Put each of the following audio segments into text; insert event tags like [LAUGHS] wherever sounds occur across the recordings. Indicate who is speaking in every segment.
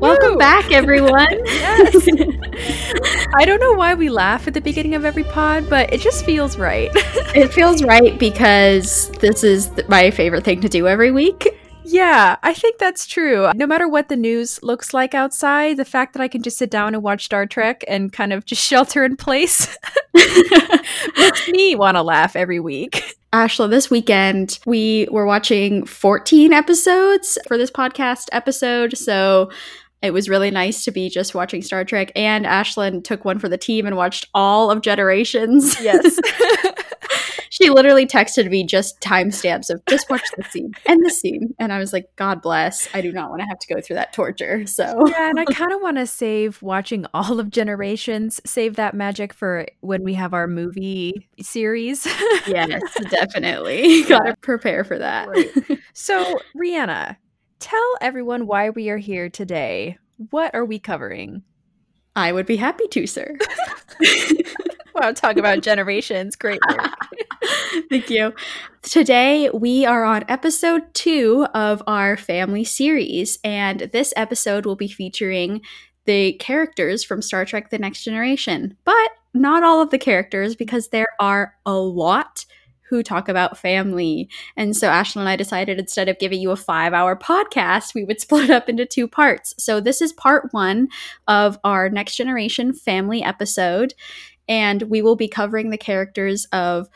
Speaker 1: Welcome
Speaker 2: Woo!
Speaker 1: back, everyone. [LAUGHS]
Speaker 2: Yes. [LAUGHS] I don't know why we laugh at the beginning of every pod, but it just feels right. [LAUGHS]
Speaker 1: it feels right because this is th- my favorite thing to do every week.
Speaker 2: yeah, I think that's true. No matter what the news looks like outside, the fact that I can just sit down and watch Star Trek and kind of just shelter in place makes me want to laugh every week.
Speaker 1: Ashla, this weekend we were watching 14 episodes for this podcast episode. So it was really nice to be just watching Star Trek. And Ashlyn took one for the team and watched all of Generations.
Speaker 2: Yes. [LAUGHS]
Speaker 1: she literally texted me just timestamps of just watch the scene and the scene. And I was like, God bless. I do not want to have to go through that torture. So
Speaker 2: yeah, and I kind of want to save watching all of Generations, save that magic for when we have our movie series.
Speaker 1: yes, [LAUGHS] definitely. Gotta prepare for that. [LAUGHS]
Speaker 2: so, Rhianna, tell everyone why we are here today. What are we covering?
Speaker 1: I would be happy to, sir. [LAUGHS]
Speaker 2: Wow, talk about generations. Great work. [LAUGHS]
Speaker 1: Thank you. Today, we are on episode two of our family series, and this episode will be featuring the characters from Star Trek The Next Generation, but not all of the characters because there are a lot who talk about family. And so Ashlyn and I decided instead of giving you a five hour podcast, we would [LAUGHS] split it up into two parts. So this is part one of our Next Generation family episode. And we will be covering the characters of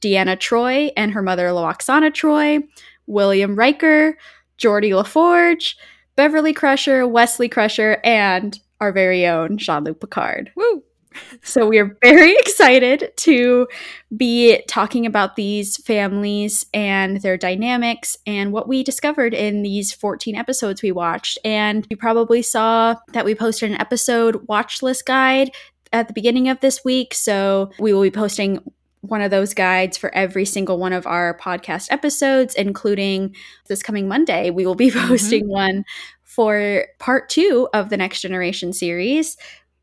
Speaker 1: Deanna Troi and her mother Lwaxana Troi, William Riker, Geordie LaForge, Beverly Crusher, Wesley Crusher, and our very own Jean Luc Picard.
Speaker 2: Woo!
Speaker 1: So we are very [LAUGHS] excited to be talking about these families and their dynamics and what we discovered in these 14 episodes we watched. And you probably saw that we posted an episode watch list guide at the beginning of this week. So we will be posting one of those guides for every single one of our podcast episodes, including this coming Monday. We will be [LAUGHS] mm-hmm. posting one for part two of the Next Generation series.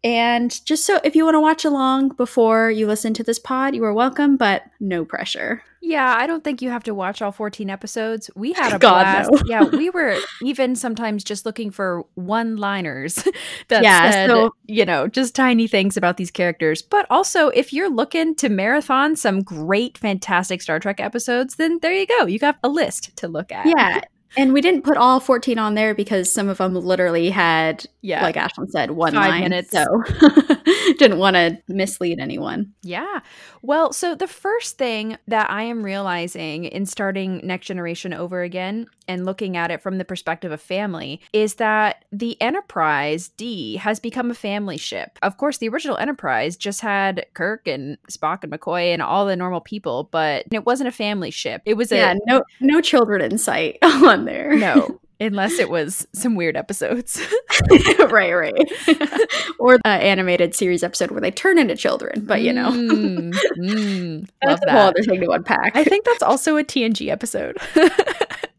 Speaker 1: And just so if you want to watch along before you listen to this pod, you are welcome, but no pressure.
Speaker 2: Yeah, I don't think you have to watch all 14 episodes. We had a [LAUGHS]
Speaker 1: God,
Speaker 2: blast.
Speaker 1: no.
Speaker 2: yeah, we [LAUGHS] were even sometimes just looking for one-liners [LAUGHS] that
Speaker 1: Yeah,
Speaker 2: said,
Speaker 1: so-
Speaker 2: you know, just tiny things about these characters. But also, if you're looking to marathon some great, fantastic Star Trek episodes, then there you go. You got a list to look at.
Speaker 1: Yeah. And we didn't put all 14 on there because some of them literally had,
Speaker 2: Yeah.
Speaker 1: like Ashlyn said, one
Speaker 2: Five
Speaker 1: line.
Speaker 2: minutes.
Speaker 1: So [LAUGHS] didn't want to mislead anyone.
Speaker 2: Yeah. Well, so the first thing that I am realizing in starting Next Generation over again and looking at it from the perspective of family is that the Enterprise D has become a family ship. Of course, the original Enterprise just had Kirk and Spock and McCoy and all the normal people, but it wasn't a family ship. It was a
Speaker 1: yeah, no no children in sight [LAUGHS] on there.
Speaker 2: no. [LAUGHS] Unless it was some weird episodes. [LAUGHS]
Speaker 1: right, right. [LAUGHS] or an animated series episode where they turn into children, but you know.
Speaker 2: Mm, mm,
Speaker 1: That's a whole other thing to unpack.
Speaker 2: I think that's also a TNG episode.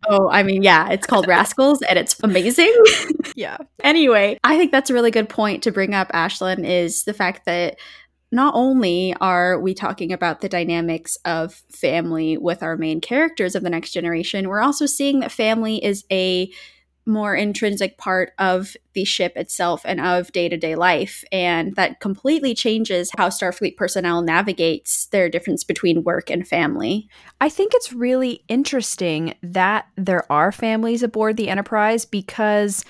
Speaker 1: oh, I mean, yeah, it's called Rascals and it's amazing.
Speaker 2: yeah.
Speaker 1: anyway, I think that's a really good point to bring up, Ashlyn, is the fact that not only are we talking about the dynamics of family with our main characters of the next generation, we're also seeing that family is a more intrinsic part of the ship itself and of day to day life. And that completely changes how Starfleet personnel navigates their difference between work and family.
Speaker 2: I think it's really interesting that there are families aboard the Enterprise because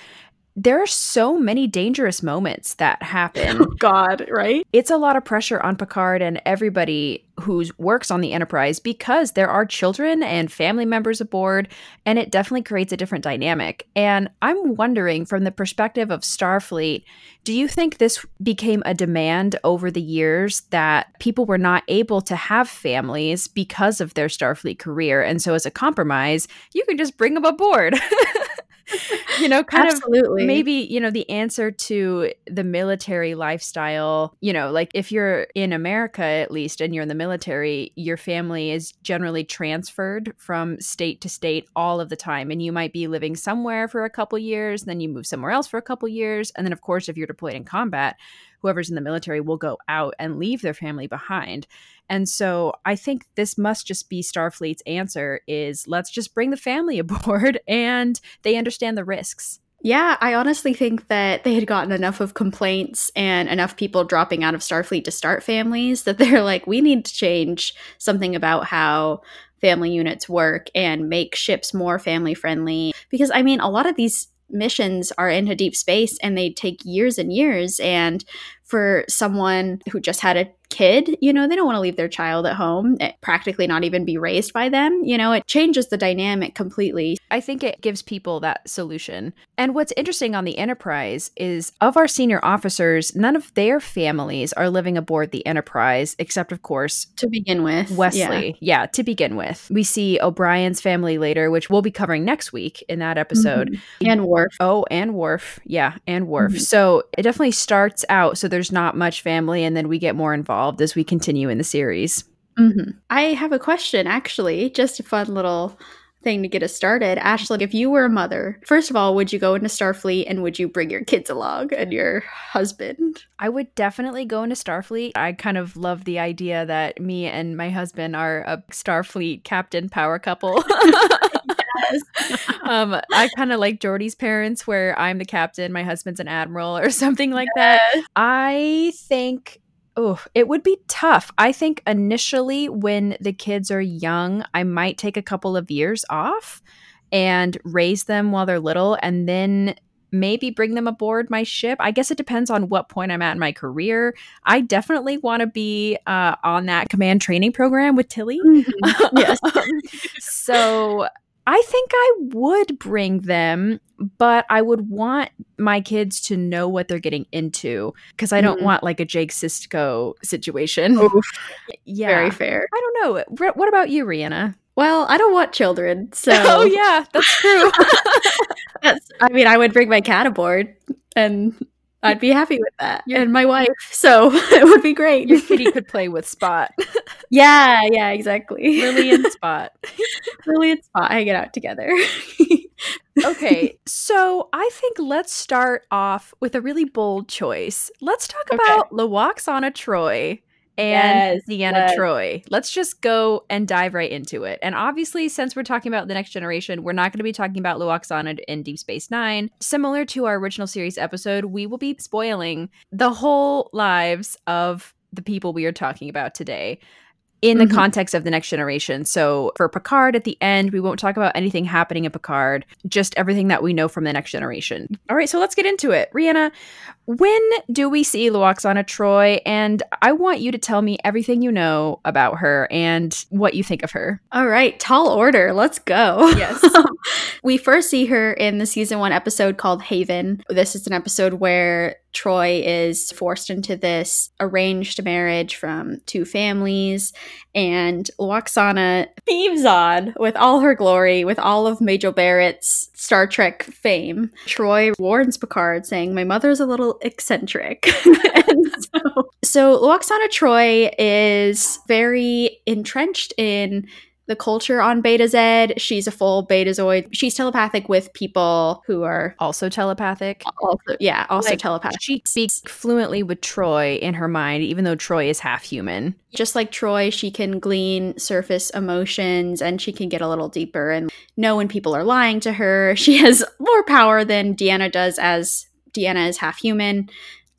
Speaker 2: there are so many dangerous moments that happen. [LAUGHS]
Speaker 1: God, right?
Speaker 2: it's a lot of pressure on Picard and everybody who works on the Enterprise because there are children and family members aboard, and it definitely creates a different dynamic. And I'm wondering, from the perspective of Starfleet, do you think this became a demand over the years that people were not able to have families because of their Starfleet career? And so, as a compromise, you can just bring them aboard. [LAUGHS] [LAUGHS] you know, kind
Speaker 1: Absolutely.
Speaker 2: of maybe, you know, the answer to the military lifestyle, you know, like if you're in America at least and you're in the military, your family is generally transferred from state to state all of the time. And you might be living somewhere for a couple years, then you move somewhere else for a couple years. And then, of course, if you're deployed in combat, whoever's in the military will go out and leave their family behind. And so I think this must just be Starfleet's answer is let's just bring the family [LAUGHS] aboard and they understand the risks.
Speaker 1: Yeah, I honestly think that they had gotten enough of complaints and enough people dropping out of Starfleet to start families that they're like, we need to change something about how family units work and make ships more family friendly. Because, I mean, a lot of these missions are into deep space and they take years and years. And for someone who just had a kid, you know, they don't want to leave their child at home, eh, practically not even be raised by them. You know, it changes the dynamic completely.
Speaker 2: I think it gives people that solution. And what's interesting on the Enterprise is of our senior officers, none of their families are living aboard the Enterprise, except, of course,
Speaker 1: to begin with.
Speaker 2: Wesley. Yeah, yeah to begin with. We see O'Brien's family later, which we'll be covering next week in that episode.
Speaker 1: Mm-hmm. And Worf.
Speaker 2: Oh, and Worf. Yeah, and Worf. Mm-hmm. So it definitely starts out. So there's not much family, and then we get more involved as we continue in the series.
Speaker 1: Mm-hmm. I have a question, actually, just a fun little thing to get us started. Ashley, if you were a mother, first of all, would you go into Starfleet and would you bring your kids along and your husband?
Speaker 2: I would definitely go into Starfleet. I kind of love the idea that me and my husband are a Starfleet captain power couple. [LAUGHS] um, I kind of like Geordie's parents, where I'm the captain, my husband's an admiral, or [LAUGHS] something like yes. that. I think Oh, it would be tough. I think initially, when the kids are young, I might take a couple of years off and raise them while they're little and then maybe bring them aboard my ship. I guess it depends on what point I'm at in my career. I definitely want to be uh, on that command training program with Tilly. Mm-hmm. [LAUGHS] Yes. um, so I think I would bring them, but I would want my kids to know what they're getting into because I don't mm. want like a Jake Sisko situation. Oof. [LAUGHS]
Speaker 1: yeah. Very fair.
Speaker 2: I don't know. What about you, Rhianna?
Speaker 1: Well, I don't want children, so [LAUGHS]
Speaker 2: Oh yeah, that's true. [LAUGHS]
Speaker 1: that's I mean, I would bring my cat aboard and I'd be happy with that. Your, and my wife. So [LAUGHS] it would be great.
Speaker 2: Your kitty could play with Spot. [LAUGHS]
Speaker 1: yeah, yeah, exactly.
Speaker 2: Lily and Spot. [LAUGHS]
Speaker 1: Lily and Spot hanging out together.
Speaker 2: okay, so I think let's start off with a really bold choice. Let's talk okay. about a Troi and yes, Deanna yes. Troi. Let's just go and dive right into it. And obviously, since we're talking about the next generation, we're not going to be talking about Lwaxana in Deep Space Nine. Similar to our original series episode, we will be spoiling the whole lives of the people we are talking about today in the mm-hmm. context of the next generation. So for Picard at the end, we won't talk about anything happening in Picard, just everything that we know from the next generation. All right, so let's get into it. Rhianna, when do we see Lwaxana Troi? And I want you to tell me everything you know about her and what you think of her.
Speaker 1: All right, tall order. Let's go.
Speaker 2: Yes. [LAUGHS]
Speaker 1: we first see her in the season one episode called Haven. This is an episode where Troi is forced into this arranged marriage from two families, and Lwaxana thieves on with all her glory, with all of Majel Barrett's Star Trek fame. Troi warns Picard, saying, My mother's a little eccentric. [LAUGHS] so, so Lwaxana Troi is very entrenched in the culture on Betazed. She's a full Betazoid. She's telepathic with people who are
Speaker 2: also telepathic.
Speaker 1: Also, yeah, also like, telepathic.
Speaker 2: She speaks fluently with Troi in her mind, even though Troi is half human.
Speaker 1: Just like Troi, she can glean surface emotions and she can get a little deeper and know when people are lying to her. [LAUGHS] She has more power than Deanna does as Deanna is half human.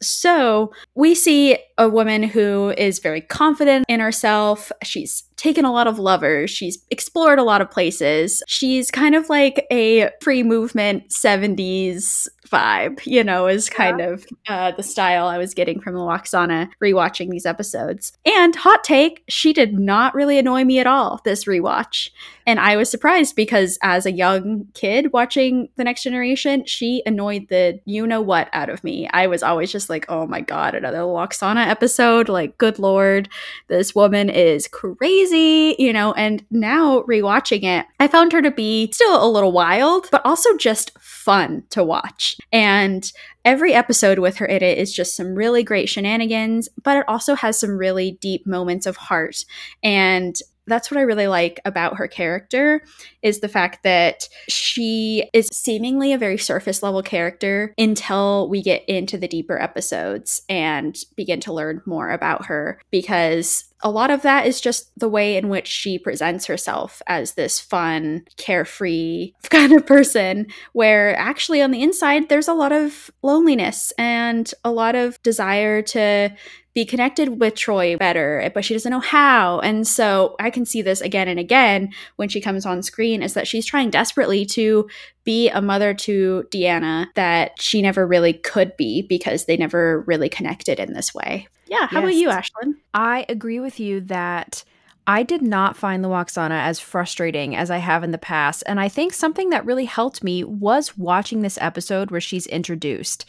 Speaker 1: So we see a woman who is very confident in herself. She's taken a lot of lovers. She's explored a lot of places. She's kind of like a free movement 70s vibe, you know, is kind yeah. of uh, the style I was getting from Lwaxana rewatching these episodes. And hot take, she did not really annoy me at all this rewatch. And I was surprised because as a young kid watching The Next Generation, she annoyed the you know what out of me. I was always just like, oh my God, another Lwaxana episode, like, good lord, this woman is crazy, you know, and now rewatching it, I found her to be still a little wild, but also just fun to watch. And every episode with her in it is just some really great shenanigans, but it also has some really deep moments of heart. And that's what I really like about her character is the fact that she is seemingly a very surface level character until we get into the deeper episodes and begin to learn more about her because a lot of that is just the way in which she presents herself as this fun, carefree [LAUGHS] kind of person, where actually on the inside, there's a lot of loneliness and a lot of desire to be connected with Troi better, but she doesn't know how. And so I can see this again and again when she comes on screen is that she's trying desperately to be a mother to Deanna that she never really could be because they never really connected in this way. Yeah. How yes. about you, Ashlyn?
Speaker 2: I agree with you that I did not find Lwaxana as frustrating as I have in the past. And I think something that really helped me was watching this episode where she's introduced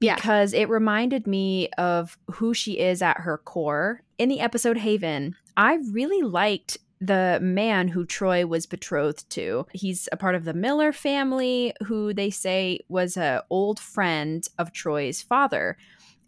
Speaker 2: because yeah. it reminded me of who she is at her core. In the episode Haven, I really liked the man who Troi was betrothed to. He's a part of the Miller family, who they say was a old friend of Troi's father.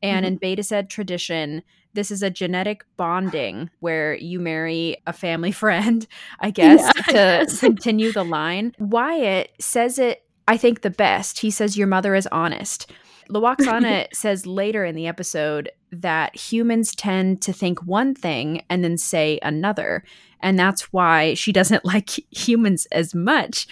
Speaker 2: And mm-hmm. in Betazed tradition, this is a genetic bonding where you marry a family [LAUGHS] friend, I guess, yeah, to I guess. [LAUGHS] continue the line. Wyatt says it, I think, the best. He says, Your mother is honest. Lwaxana [LAUGHS] says later in the episode that humans tend to think one thing and then say another. And that's why she doesn't [LAUGHS] like humans as much.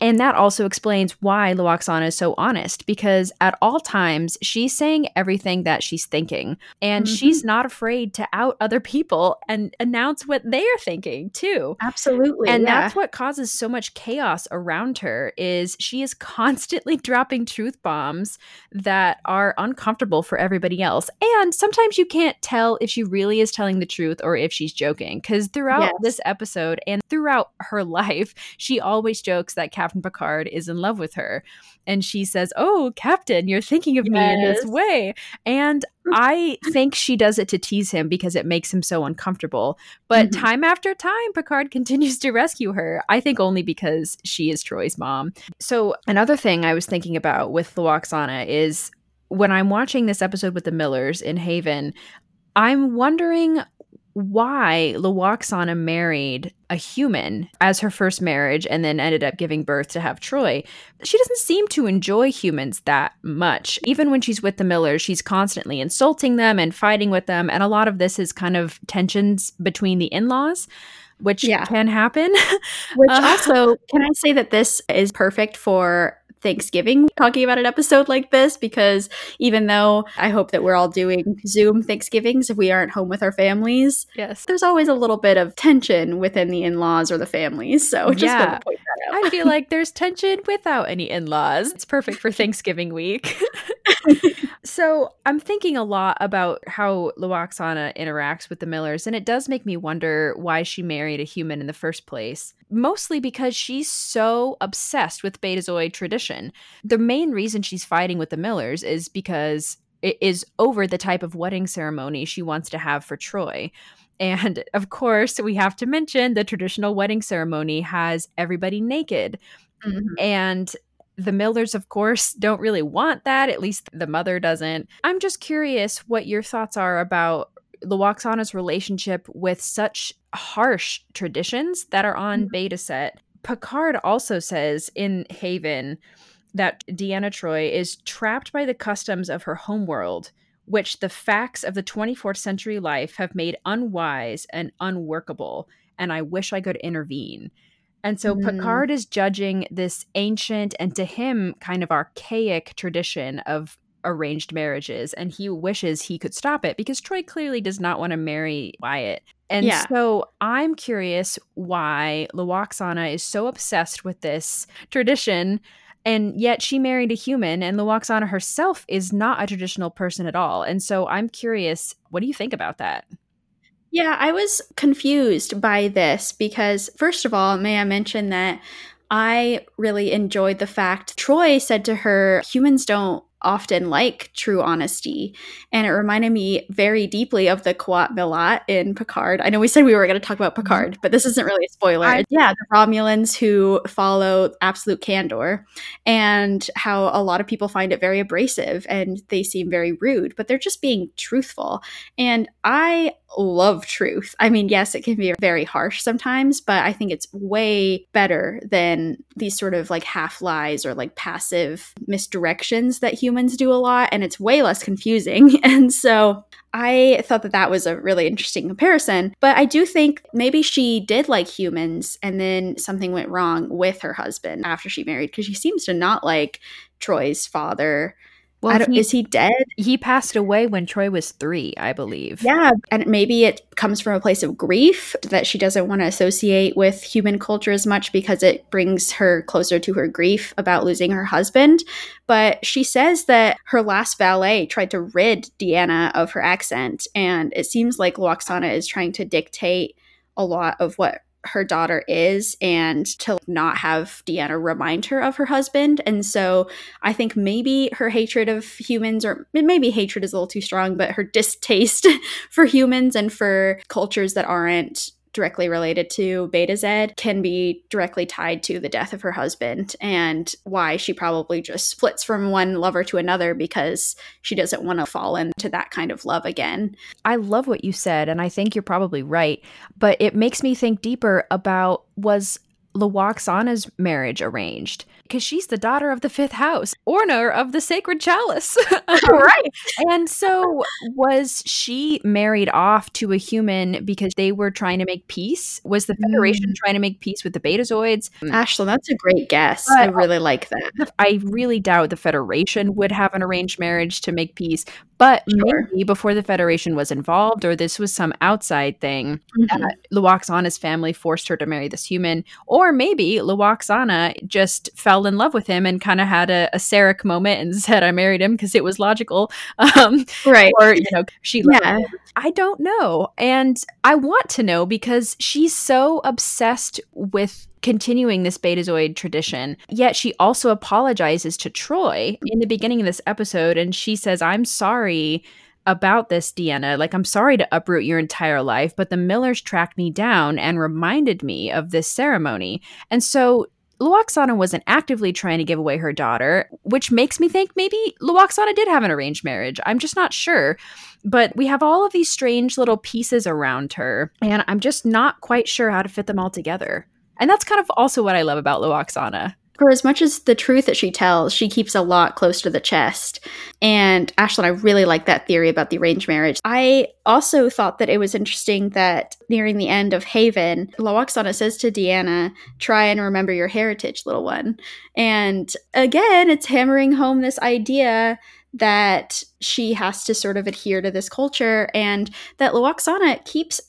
Speaker 2: And that also explains why Lwaxana is so honest because at all times she's saying everything that she's thinking and mm-hmm. she's not afraid to out other people and announce what they are thinking too.
Speaker 1: Absolutely.
Speaker 2: And
Speaker 1: yeah.
Speaker 2: that's what causes so much chaos around her is she is [LAUGHS] constantly dropping truth bombs that are uncomfortable for everybody else. And sometimes you can't tell if she really is telling the truth or if she's joking cuz throughout. This episode and throughout her [LAUGHS] life she always jokes that Captain Picard is in love with her. And she says, Oh, Captain, you're thinking of yes. me in this way. And [LAUGHS] I think she does it to tease him because it makes him so uncomfortable. But mm-hmm. time after time, Picard [LAUGHS] continues to rescue her. I think only because she is Troi's mom. So, another thing I was thinking about with Lwaxana is when I'm watching this episode with the Millers in Haven, I'm wondering why Lwaxana married a human as her first marriage and then ended up giving birth to have Troi. She doesn't seem to enjoy humans that much. Even when she's with the Millers, she's constantly insulting them and fighting with them. And a lot of this is kind of tensions between the in laws which yeah. can happen. [LAUGHS]
Speaker 1: which uh, also, can I say that this is perfect for Thanksgiving talking about an episode like this because even though I hope that we're all doing Zoom Thanksgivings if we aren't home with our families,
Speaker 2: yes,
Speaker 1: there's always a little bit of tension within the in-laws or the families. So just yeah. point that
Speaker 2: out. I feel [LAUGHS] like there's tension without any in-laws. It's perfect for [LAUGHS] Thanksgiving week. [LAUGHS] so I'm thinking a lot about how Lwaxana interacts with the Millers, and it does make me wonder why she married a human in the first place. Mostly because she's so obsessed with Betazoid tradition. The main reason she's fighting with the Millers is because it is over the type of wedding ceremony she wants to have for Troi. And of course, we have to mention the traditional wedding ceremony has everybody naked. Mm-hmm. And the Millers, of course, don't really want that. At least the mother doesn't. I'm just curious what your thoughts are about Lwaxana's relationship with such harsh traditions that are on mm-hmm. Betazed. Picard also says in Haven that Deanna Troi is trapped by the customs of her homeworld, which the facts of the 24th century life have made unwise and unworkable, and I wish I could intervene. And so mm. Picard is judging this ancient and to him kind of archaic tradition of arranged marriages and he wishes he could stop it because Troi clearly does not want to marry Wyatt. And yeah. so I'm curious why Lwaxana is so obsessed with this tradition and yet she married a human and Lwaxana herself is not a traditional person at all. And so I'm curious, what do you think about that?
Speaker 1: Yeah, I was confused by this because, first of all, may I mention that I really enjoyed the fact Troi said to her, humans don't often like true honesty. And it reminded me very deeply of the Qowat Milat in Picard. I know we said we were going to talk about mm-hmm. Picard, but this isn't really a spoiler. I, yeah, the Romulans who follow absolute candor and how a lot of people find it very abrasive and they seem very rude, but they're just being truthful. And I love truth. I mean, yes, it can be very harsh sometimes, but I think it's way better than these sort of like half lies or like passive misdirections that humans do a lot. And it's way less confusing. [LAUGHS] And so I thought that that was a really interesting comparison. But I do think maybe she did like humans and then something went wrong with her husband after she married because she seems to not like Troi's father well, he, is he dead?
Speaker 2: He passed away when Troi was three, I believe.
Speaker 1: Yeah, and maybe it comes from a place of grief that she doesn't want to associate with human culture as much because it brings her closer to her grief about losing her husband. But she says that her last valet tried to rid Deanna of her accent, and it seems like Lwaxana is trying to dictate a lot of what her daughter is and to not have Deanna remind her of her husband. And so I think maybe her hatred of humans, or maybe hatred is a little too strong, but her distaste [LAUGHS] for humans and for cultures that aren't directly related to Betazed can be directly tied to the death of her husband and why she probably just flits from one lover to another because she doesn't want to fall into that kind of love again.
Speaker 2: I love what you said, and I think you're probably right, but it makes me think deeper about was Lwaxana's marriage arranged because she's the daughter of the fifth house, owner of the sacred chalice. [LAUGHS] [LAUGHS]
Speaker 1: right.
Speaker 2: And so was she married off to a human because they were trying to make peace? Was the Federation mm. trying to make peace with the Betazoids?
Speaker 1: Ashley, that's a great guess. But I really like that.
Speaker 2: I really doubt the Federation would have an arranged marriage to make peace, but sure. maybe before the Federation was involved, or this was some outside thing, mm-hmm. uh, Lwaxana's family forced her to marry this human, or maybe Lwaxana just fell in love with him and kind of had a, a Sarek moment and [LAUGHS] said, "I married him because it was logical." [LAUGHS]
Speaker 1: Um, right?
Speaker 2: Or you know, she yeah. I don't know, and I want to know because she's so obsessed with continuing this Betazoid tradition. Yet she also apologizes to Troy in the beginning of this episode and she says, I'm sorry about this, Deanna. Like, I'm sorry to uproot your entire life, but the Millers tracked me down and reminded me of this ceremony. And so Lwaxana wasn't actively trying to give away her daughter, which makes me think maybe Lwaxana did have an arranged marriage. I'm just not sure. But we have all of these strange little pieces around her, and I'm just not quite sure how to fit them all together. And that's kind of also what I love about Lwaxana.
Speaker 1: For as much as the truth that she tells, she keeps a lot close to the chest. And Ashlyn, I really like that theory about the arranged marriage. I also thought that it was interesting that nearing the end of Haven, Lwaxana says to Deanna, try and remember your heritage, little one. And again, it's hammering home this idea that she has to sort of adhere to this culture and that Lwaxana keeps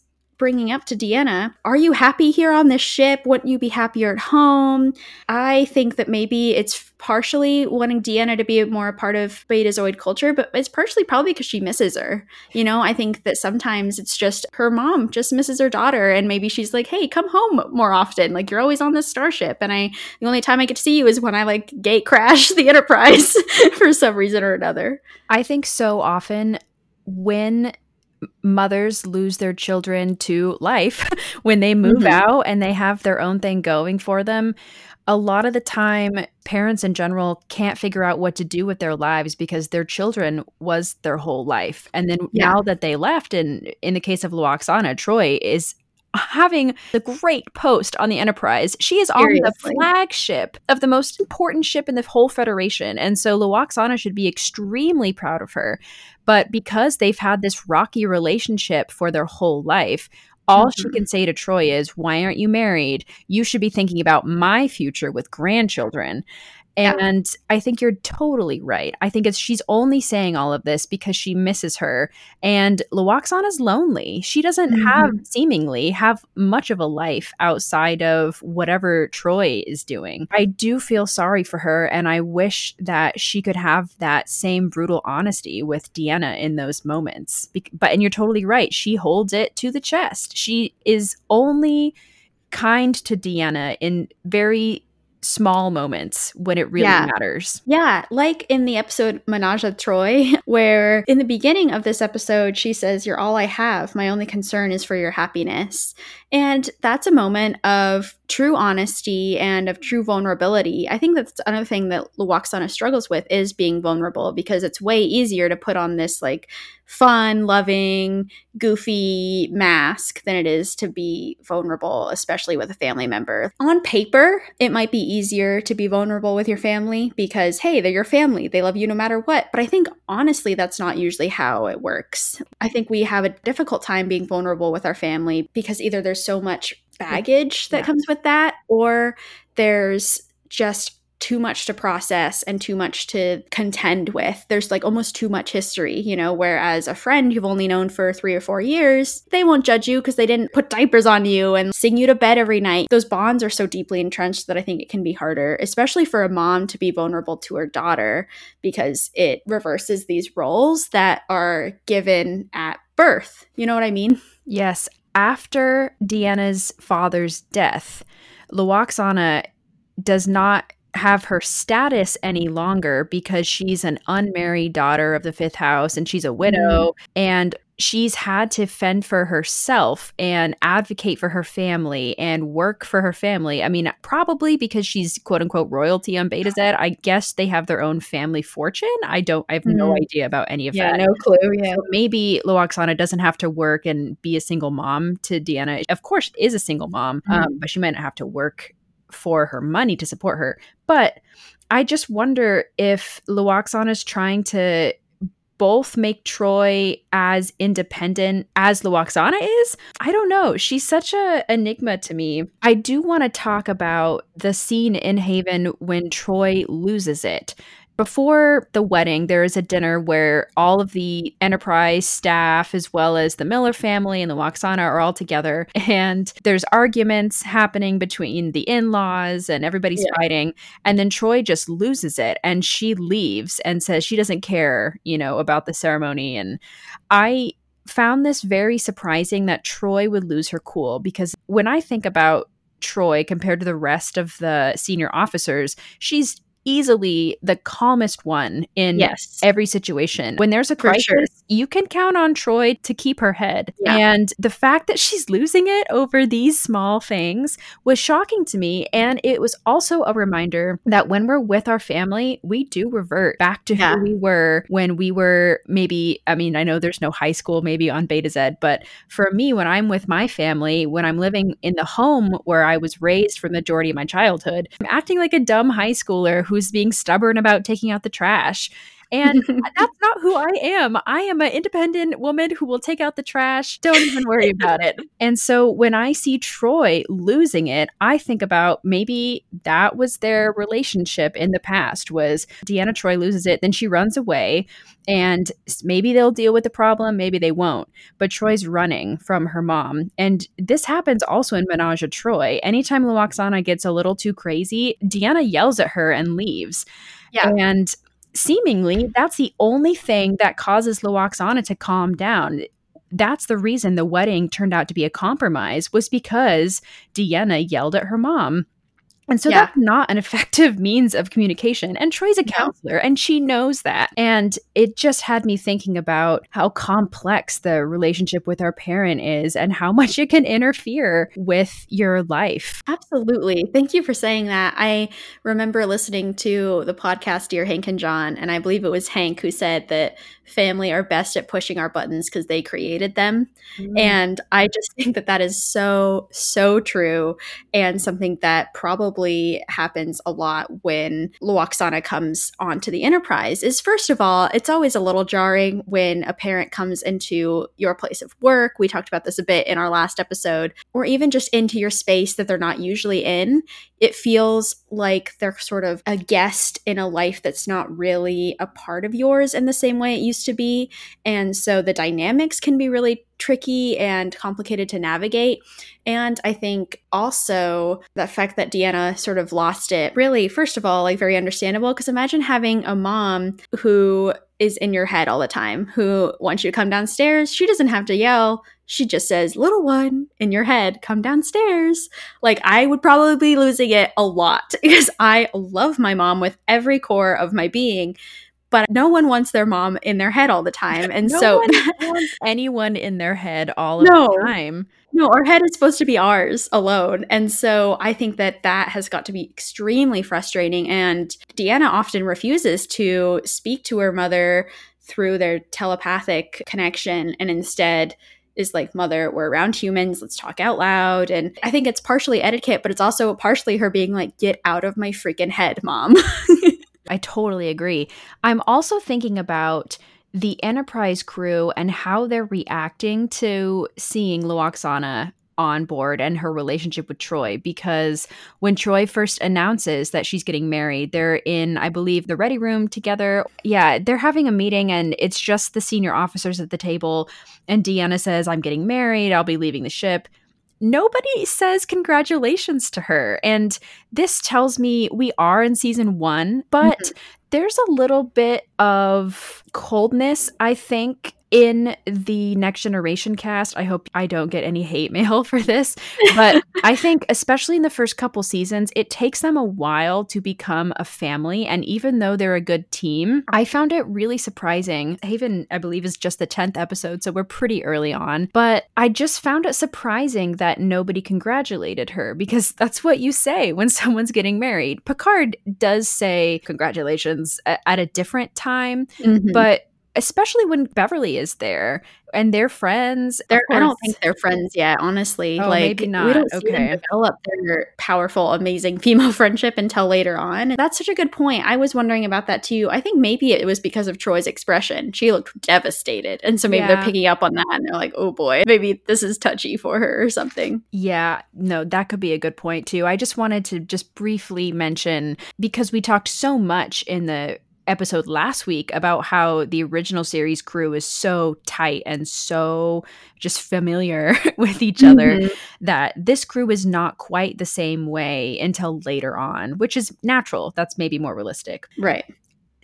Speaker 1: bringing up to Deanna, are you happy here on this ship? Wouldn't you be happier at home? I think that maybe it's partially wanting Deanna to be more a part of Betazoid culture, but it's partially probably because she misses her. You know, I think that sometimes it's just her mom just misses her daughter, and maybe she's like, "Hey, come home more often. Like you're always on this starship, and I the only time I get to see you is when I like gate crash [LAUGHS] the Enterprise [LAUGHS] for some reason or another."
Speaker 2: I think so often when mothers lose their children to life [LAUGHS] when they move mm-hmm. out and they have their own thing going for them. A lot of the time, parents in general can't figure out what to do with their lives because their children was their whole life. And then yeah. now that they left, and in the case of Lwaxana, Troi is having the great post on the Enterprise. She is Seriously. on the flagship of the most important ship in the whole Federation. And so Lwaxana should be extremely proud of her. But because they've had this rocky relationship for their whole life, all mm-hmm. she can say to Troi is, Why aren't you married? You should be thinking about my future with grandchildren. And yeah. I think you're totally right. I think it's she's only saying all of this because she misses her. And Lwaxana is lonely. She doesn't mm-hmm. have seemingly have much of a life outside of whatever Troi is doing. I do feel sorry for her and I wish that she could have that same brutal honesty with Deanna in those moments. Be- but and you're totally right. She holds it to the chest. She is only kind to Deanna in very small moments when it really
Speaker 1: Yeah.
Speaker 2: matters.
Speaker 1: Yeah, like in the episode Menage a Troi, [LAUGHS] where in the beginning of this episode, she says, You're all I have. My only concern is for your happiness. And that's a moment of true honesty and of true vulnerability. I think that's another thing that Lwaxana struggles with is being vulnerable because it's way easier to put on this like fun, loving, goofy mask than it is to be vulnerable, especially with a family member. On paper, it might be easier to be vulnerable with your family because, hey, they're your family. They love you no matter what. But I think honestly, that's not usually how it works. I think we have a difficult time being vulnerable with our family because either there's so much baggage that
Speaker 2: Yeah.
Speaker 1: comes with that or there's just too much to process and too much to contend with. There's like almost too much history, you know, whereas a friend you've only known for three or four years, they won't judge you because they didn't put diapers on you and sing you to bed every night. Those bonds are so deeply entrenched that I think it can be harder, especially for a mom to be vulnerable to her daughter because it reverses these roles that are given at birth. You know what I mean?
Speaker 2: Yes. After Deanna's father's death, Lwaxana does not have her status any longer because she's an unmarried daughter of the fifth house and she's a widow and she's had to fend for herself and advocate for her family and work for her family. I mean, probably because she's quote unquote royalty on Betazed. I guess they have their own family fortune. I don't, I have no
Speaker 1: Mm.
Speaker 2: idea about any of that.
Speaker 1: Yeah, no clue. Yeah.
Speaker 2: So maybe Lwaxana doesn't have to work and be a single mom to Deanna. Of course, is a single mom, um, but she might not have to work for her money to support her. But I just wonder if Lwaxana is trying to both make Troi as independent as Lwaxana is. I don't know. She's such a enigma to me. I do want to talk about the scene in Haven when Troi loses it. Before the wedding, there is a dinner where all of the Enterprise staff, as well as the Miller family and the Waxana, are all together. [LAUGHS] And there's arguments happening between the in laws, and everybody's
Speaker 1: Yeah.
Speaker 2: fighting. And then Troi just loses it and she leaves and says she doesn't care, you know, about the ceremony. And I found this very surprising that Troi would lose her cool because when I think about Troy compared to the rest of the senior officers, she's easily the calmest one in
Speaker 1: Yes.
Speaker 2: every situation. When there's a crisis,
Speaker 1: sure.
Speaker 2: you can count on Troi to keep her head.
Speaker 1: Yeah.
Speaker 2: And the fact that she's losing it over these small things was shocking to me. And it was also a reminder that when we're with our family, we do revert back to
Speaker 1: Yeah.
Speaker 2: who we were when we were maybe, I mean, I know there's no high school maybe on Betazed, but for me, when I'm with my family, when I'm living in the home where I was raised for the majority of my childhood, I'm acting like a dumb high schooler who's being stubborn about taking out the trash. And [LAUGHS] that's not who I am. I am an independent woman who will take out the trash. Don't even worry about it. And so when I see Troi losing it, I think about maybe that was their relationship in the past was Deanna Troi loses it, then she runs away and maybe they'll deal with the problem, maybe they won't. But Troi's running from her mom. And this happens also in Menage a Troi. Anytime Lwaxana gets a little too crazy, Deanna yells at her and leaves.
Speaker 1: Yeah.
Speaker 2: And seemingly that's the only thing that causes Lwaxana to calm down. That's the reason the wedding turned out to be a compromise was because Deanna yelled at her mom. And so
Speaker 1: Yeah.
Speaker 2: that's not an [LAUGHS] effective means of communication. And Troi's a counselor and she knows that. And it just had me thinking about how complex the relationship with our parent is and how [LAUGHS] much it can interfere with your life.
Speaker 1: Absolutely. Thank you for saying that. I remember listening to the podcast Dear Hank and John, and I believe it was Hank who said that family are best at pushing our buttons because they created them. Mm. And I just think that that is so, so true and something that probably happens a lot when Lwaxana comes onto the enterprise is first of all, it's always a little jarring when a parent comes into your place of work. We talked about this a bit in our last episode, or even just into your space that they're not usually in. It feels like they're sort of a guest in a life that's not really a part of yours in the same way it used to be. And so the dynamics can be really tricky and complicated to navigate. And I think also the fact that Deanna sort of lost it, really, first of all, like very understandable. Because imagine having a mom who is in your head all the time, who wants you to come downstairs. She doesn't have to yell. She just says, little one in your head, come downstairs. Like, I would probably be losing it a lot [LAUGHS] because I love my mom with every core of my being but no one wants their mom in their head all the time. And
Speaker 2: no
Speaker 1: so [LAUGHS]
Speaker 2: anyone in their head all of
Speaker 1: No.
Speaker 2: the time.
Speaker 1: No, our head is supposed to be ours alone. And so I think that that has got to be extremely frustrating. And Deanna often refuses to speak to her mother through their telepathic connection and instead is like, Mother, we're around humans, let's talk out loud. And I think it's partially etiquette, but it's also partially her being like, Get out of my freaking head, mom. [LAUGHS]
Speaker 2: I totally agree. I'm also thinking about the Enterprise crew and how they're reacting to seeing Lwaxana on board and her relationship with Troi because when Troi first announces that she's getting married, they're in, I believe, the ready room together. Yeah, they're having a meeting and it's just the senior officers at the table. And Deanna says, I'm getting married, I'll be leaving the ship. Nobody says congratulations to her. And this tells me we are in season one, but mm-hmm. there's a little bit of coldness, I think, in the next generation cast. I hope I don't get any hate mail [LAUGHS] for this, but I think, especially in the first couple seasons, it takes them a while to become a family. And even though they're a good team, I found it really surprising. Haven, I believe, is just the 10th episode, so we're pretty early on. But I just found it surprising that nobody congratulated her because [LAUGHS] that's what you say when someone's getting married. Picard does say congratulations at a different time,
Speaker 1: Mhm.
Speaker 2: but especially when Beverly is there and they're friends.
Speaker 1: They're, I don't think they're friends yet, honestly.
Speaker 2: Oh,
Speaker 1: like
Speaker 2: maybe
Speaker 1: we don't see them develop their powerful, amazing female [LAUGHS] friendship until later on. That's such a good point. I was wondering about that too. I think maybe it was because of Troi's expression. She looked devastated, and so maybe
Speaker 2: Yeah.
Speaker 1: they're picking up on that, and they're like, "Oh boy, maybe this is touchy for her or something."
Speaker 2: Yeah, no, that could be a good point too. I just wanted to just briefly mention because we talked so much in the episode last week about how the original series crew is so tight and so just familiar [LAUGHS] with each other
Speaker 1: Mhm.
Speaker 2: that this crew is not quite the same way until later on, which is natural. That's maybe more realistic.
Speaker 1: right?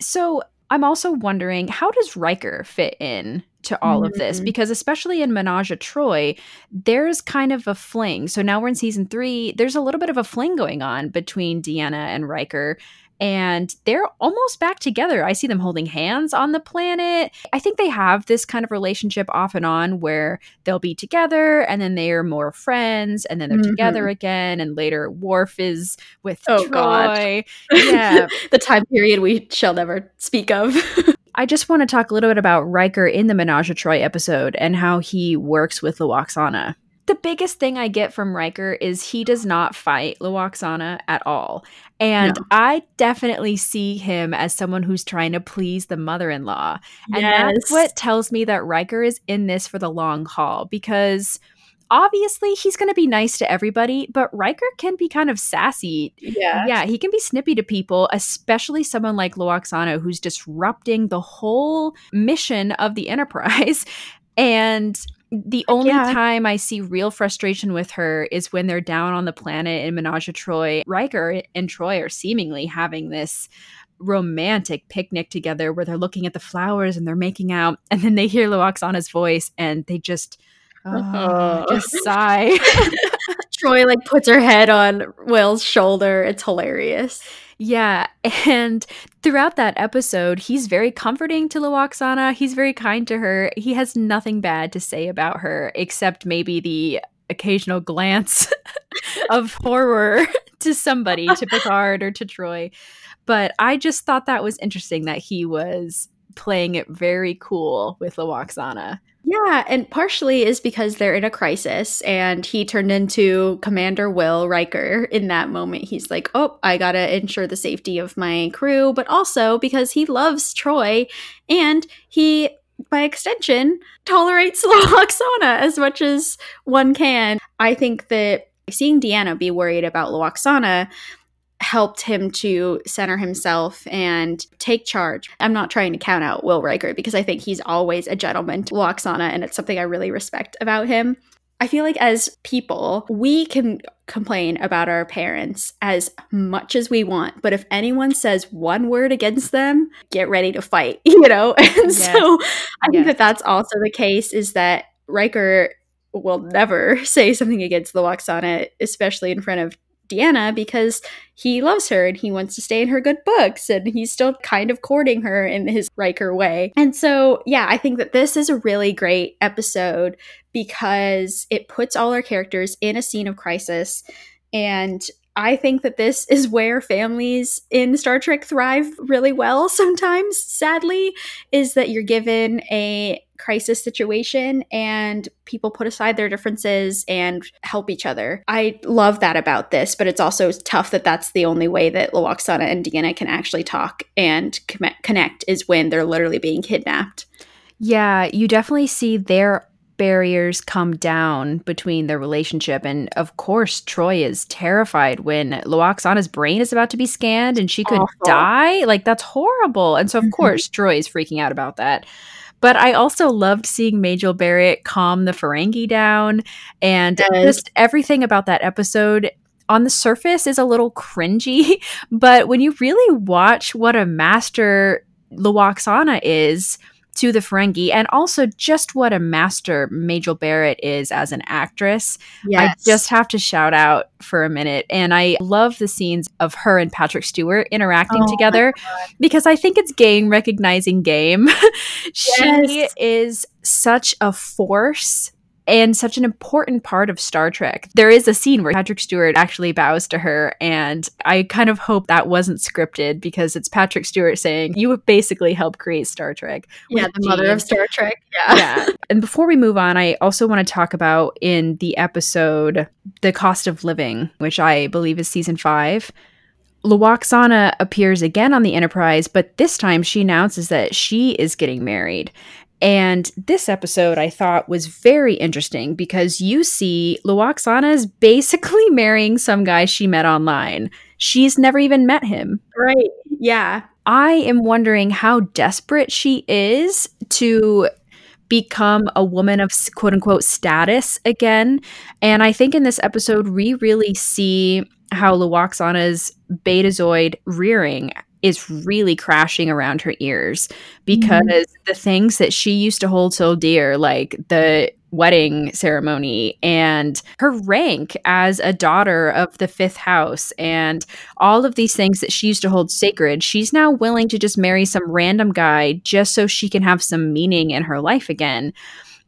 Speaker 2: So I'm also wondering how does Riker fit in to all of this?
Speaker 1: Mhm.
Speaker 2: Because especially in Menage a Troi, there's kind of a fling. So now we're in season three. There's a little bit of a fling going on between Deanna and Riker. And they're almost back together. I see them holding hands on the planet. I think they have this kind of relationship off and on where they'll be together and then they are more friends and then they're
Speaker 1: Mhm.
Speaker 2: together again. And later, Worf is with
Speaker 1: Oh,
Speaker 2: Troi.
Speaker 1: God.
Speaker 2: Yeah. [LAUGHS]
Speaker 1: the time period we shall never speak of. [LAUGHS]
Speaker 2: I just want to talk a little bit about Riker in the Menage a Troi episode and how he works with Lwaxana. The biggest thing I get from Riker is he does not fight Lwaxana at all. And
Speaker 1: No.
Speaker 2: I definitely see him as someone who's trying to please the mother in law. And that's what tells me that Riker is in this for the long haul because obviously he's going to be nice to everybody, but Riker can be kind of sassy
Speaker 1: yeah.
Speaker 2: yeah, he can be snippy to people, especially someone like Lwaxana who's disrupting the whole mission of the Enterprise. [LAUGHS] And the uh, only
Speaker 1: Yeah.
Speaker 2: time I see real frustration with her is when they're down on the planet in Menage a Troi. Riker and Troi are seemingly having this romantic picnic together where they're looking at the flowers and they're making out, [LAUGHS] and then they hear Lwaxana's voice and they just, oh,
Speaker 1: Oh.
Speaker 2: just sigh. [LAUGHS]
Speaker 1: Troi like puts her head on Will's shoulder. It's hilarious.
Speaker 2: Yeah, [LAUGHS] and throughout that episode, he's very comforting to Lwaxana. He's very kind to her. He has nothing bad to say about her, except maybe the occasional glance [LAUGHS] of horror [LAUGHS] to somebody, to Picard or to Troi. But I just thought that was interesting that he was playing it very cool with Lwaxana.
Speaker 1: Yeah, and partially is because they're in a crisis, and he turned into Commander Will Riker in that moment. He's like, oh, I gotta ensure the safety of my crew, but also because he loves Troi, and he, by extension, tolerates [LAUGHS] Lwaxana as much as one can. I think that seeing Deanna be worried about Lwaxana helped him to center himself and take charge. I'm not trying to count out Will Riker because I think he's always a gentleman to Lwaxana and it's something I really respect about him. I feel like as people, we can complain about our parents as much as we want, but if anyone says one word against them, get ready to fight, [LAUGHS] you know? [LAUGHS] And yes. so I yes. think that that's also the case is that Riker will never [LAUGHS] say something against Lwaxana, especially in front of Deanna because he loves her and he wants to stay in her good books and he's still kind of courting her in his Riker way. And so, yeah, I think that this is a really great episode because it puts all our characters in a scene of crisis and I think that this is where families in Star Trek thrive really well [LAUGHS] sometimes, sadly, is that you're given a crisis situation and people put aside their differences and help each other. I love that about this, but it's also tough that that's the only way that Lwaxana and Deanna can actually talk and connect is when they're literally being kidnapped.
Speaker 2: Yeah, you definitely see their barriers come down between their relationship. And of course, Troi is terrified when Lwaxana's brain is about to be scanned and she could Awful. die. Like, that's horrible. And so, of mm-hmm. course, Troi is freaking out about that. But I also loved seeing Majel Barrett calm the Ferengi down and yes. just everything about that episode on the surface is a little cringy, [LAUGHS] but when you really watch what a master Lwaxana is, to the Ferengi and also just what a master Majel Barrett is as an actress. Yes. I just have to shout out for a minute. And I love the scenes of her and Patrick Stewart interacting oh together because I think it's game recognizing game. [LAUGHS] she yes. is such a force and such an important part of Star Trek. There is a scene where Patrick Stewart actually bows to her, and I kind of hope that wasn't scripted because it's Patrick Stewart saying, You basically helped create Star Trek.
Speaker 1: Yeah, the mother of Star Trek. Yeah.
Speaker 2: yeah. And before we move on, I also want to talk about in the episode The Cost of Living, which I believe is season five. Lwaxana appears again on the Enterprise, but this time she announces that she is getting married. And this episode I thought was very interesting because you see Lwaxana is basically [LAUGHS] marrying some guy she met online. She's never even met him.
Speaker 1: Right. Yeah.
Speaker 2: I am wondering how desperate she is to become a woman of quote unquote status again. And I think in this episode, we really see how Lwaxana's betazoid rearing is really crashing around her ears because mm-hmm. the things that she used to hold so dear, like the wedding ceremony and her rank as a daughter of the fifth house and all of these things that she used to hold sacred, she's now willing to just marry some random guy just so she can have some meaning in her life again.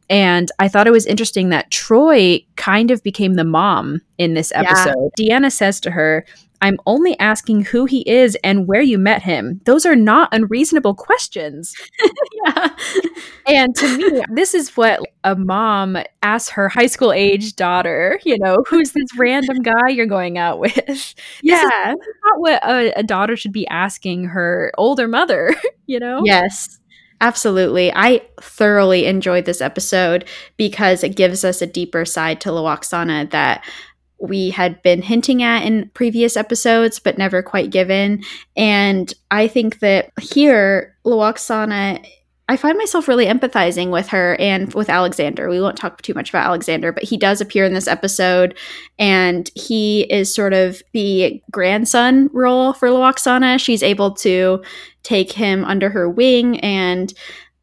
Speaker 2: And I thought it was interesting that Troi kind of became the mom in this episode. Yeah. Deanna says to her, I'm only asking who he is and where you met him. Those are not unreasonable questions. [LAUGHS] yeah. And to me, this is what a mom asks her high school age daughter, you know, who's this random guy you're going out with? This
Speaker 1: yeah.
Speaker 2: not what a, a daughter should be asking her older mother, [LAUGHS] you know?
Speaker 1: Yes. Absolutely. I thoroughly enjoyed this episode because it gives us a deeper side to Lwaxana that we had been hinting at in previous episodes, but never quite given. And I think that here, Lwaxana, I find myself really empathizing with her and with Alexander. We won't talk too much about Alexander, but he does appear in this episode, and he is sort of the grandson role for Lwaxana. She's able to take him under her wing and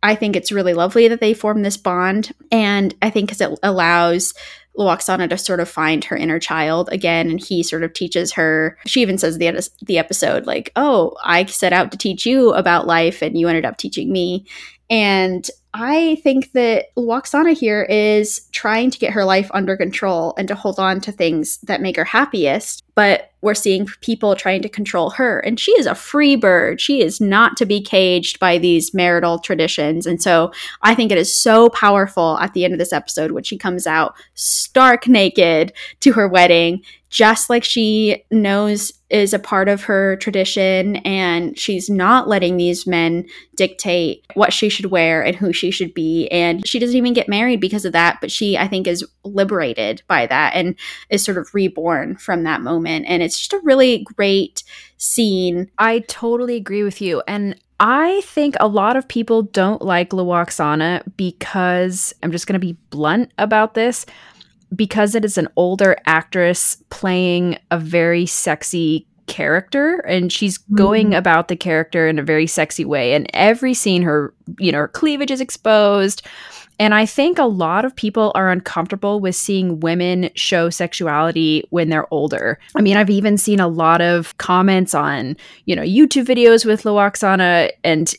Speaker 1: I think it's really lovely that they form this bond. And I think because it allows Lwaxana to sort of find her inner child again, and he sort of teaches her. She even says the the episode like, "Oh, I set out to teach you about life, and you ended up teaching me." And I think that Lwaxana here is trying to get her life under control and to hold on to things that make her happiest. But we're seeing people trying to control her. And she is a free bird. She is not to be caged by these marital traditions. And so I think it is so powerful at the end of this episode when she comes out stark naked to her wedding just like she knows is a part of her tradition and she's not letting these men dictate what she should wear and who she should be and she doesn't even get married because of that but she i think is liberated by that and is sort of reborn from that moment and it's just a really great scene
Speaker 2: i totally agree with you and I think a lot of people don't like Lwaxana because I'm just going to be blunt about this because it is an older actress playing a very sexy character and she's going
Speaker 1: Mhm.
Speaker 2: about the character in a very sexy way and every scene her you know her cleavage is exposed and i think a lot of people are uncomfortable with seeing women show sexuality when they're older. I mean i've even seen a lot of comments on you know youtube videos with Lwaxana and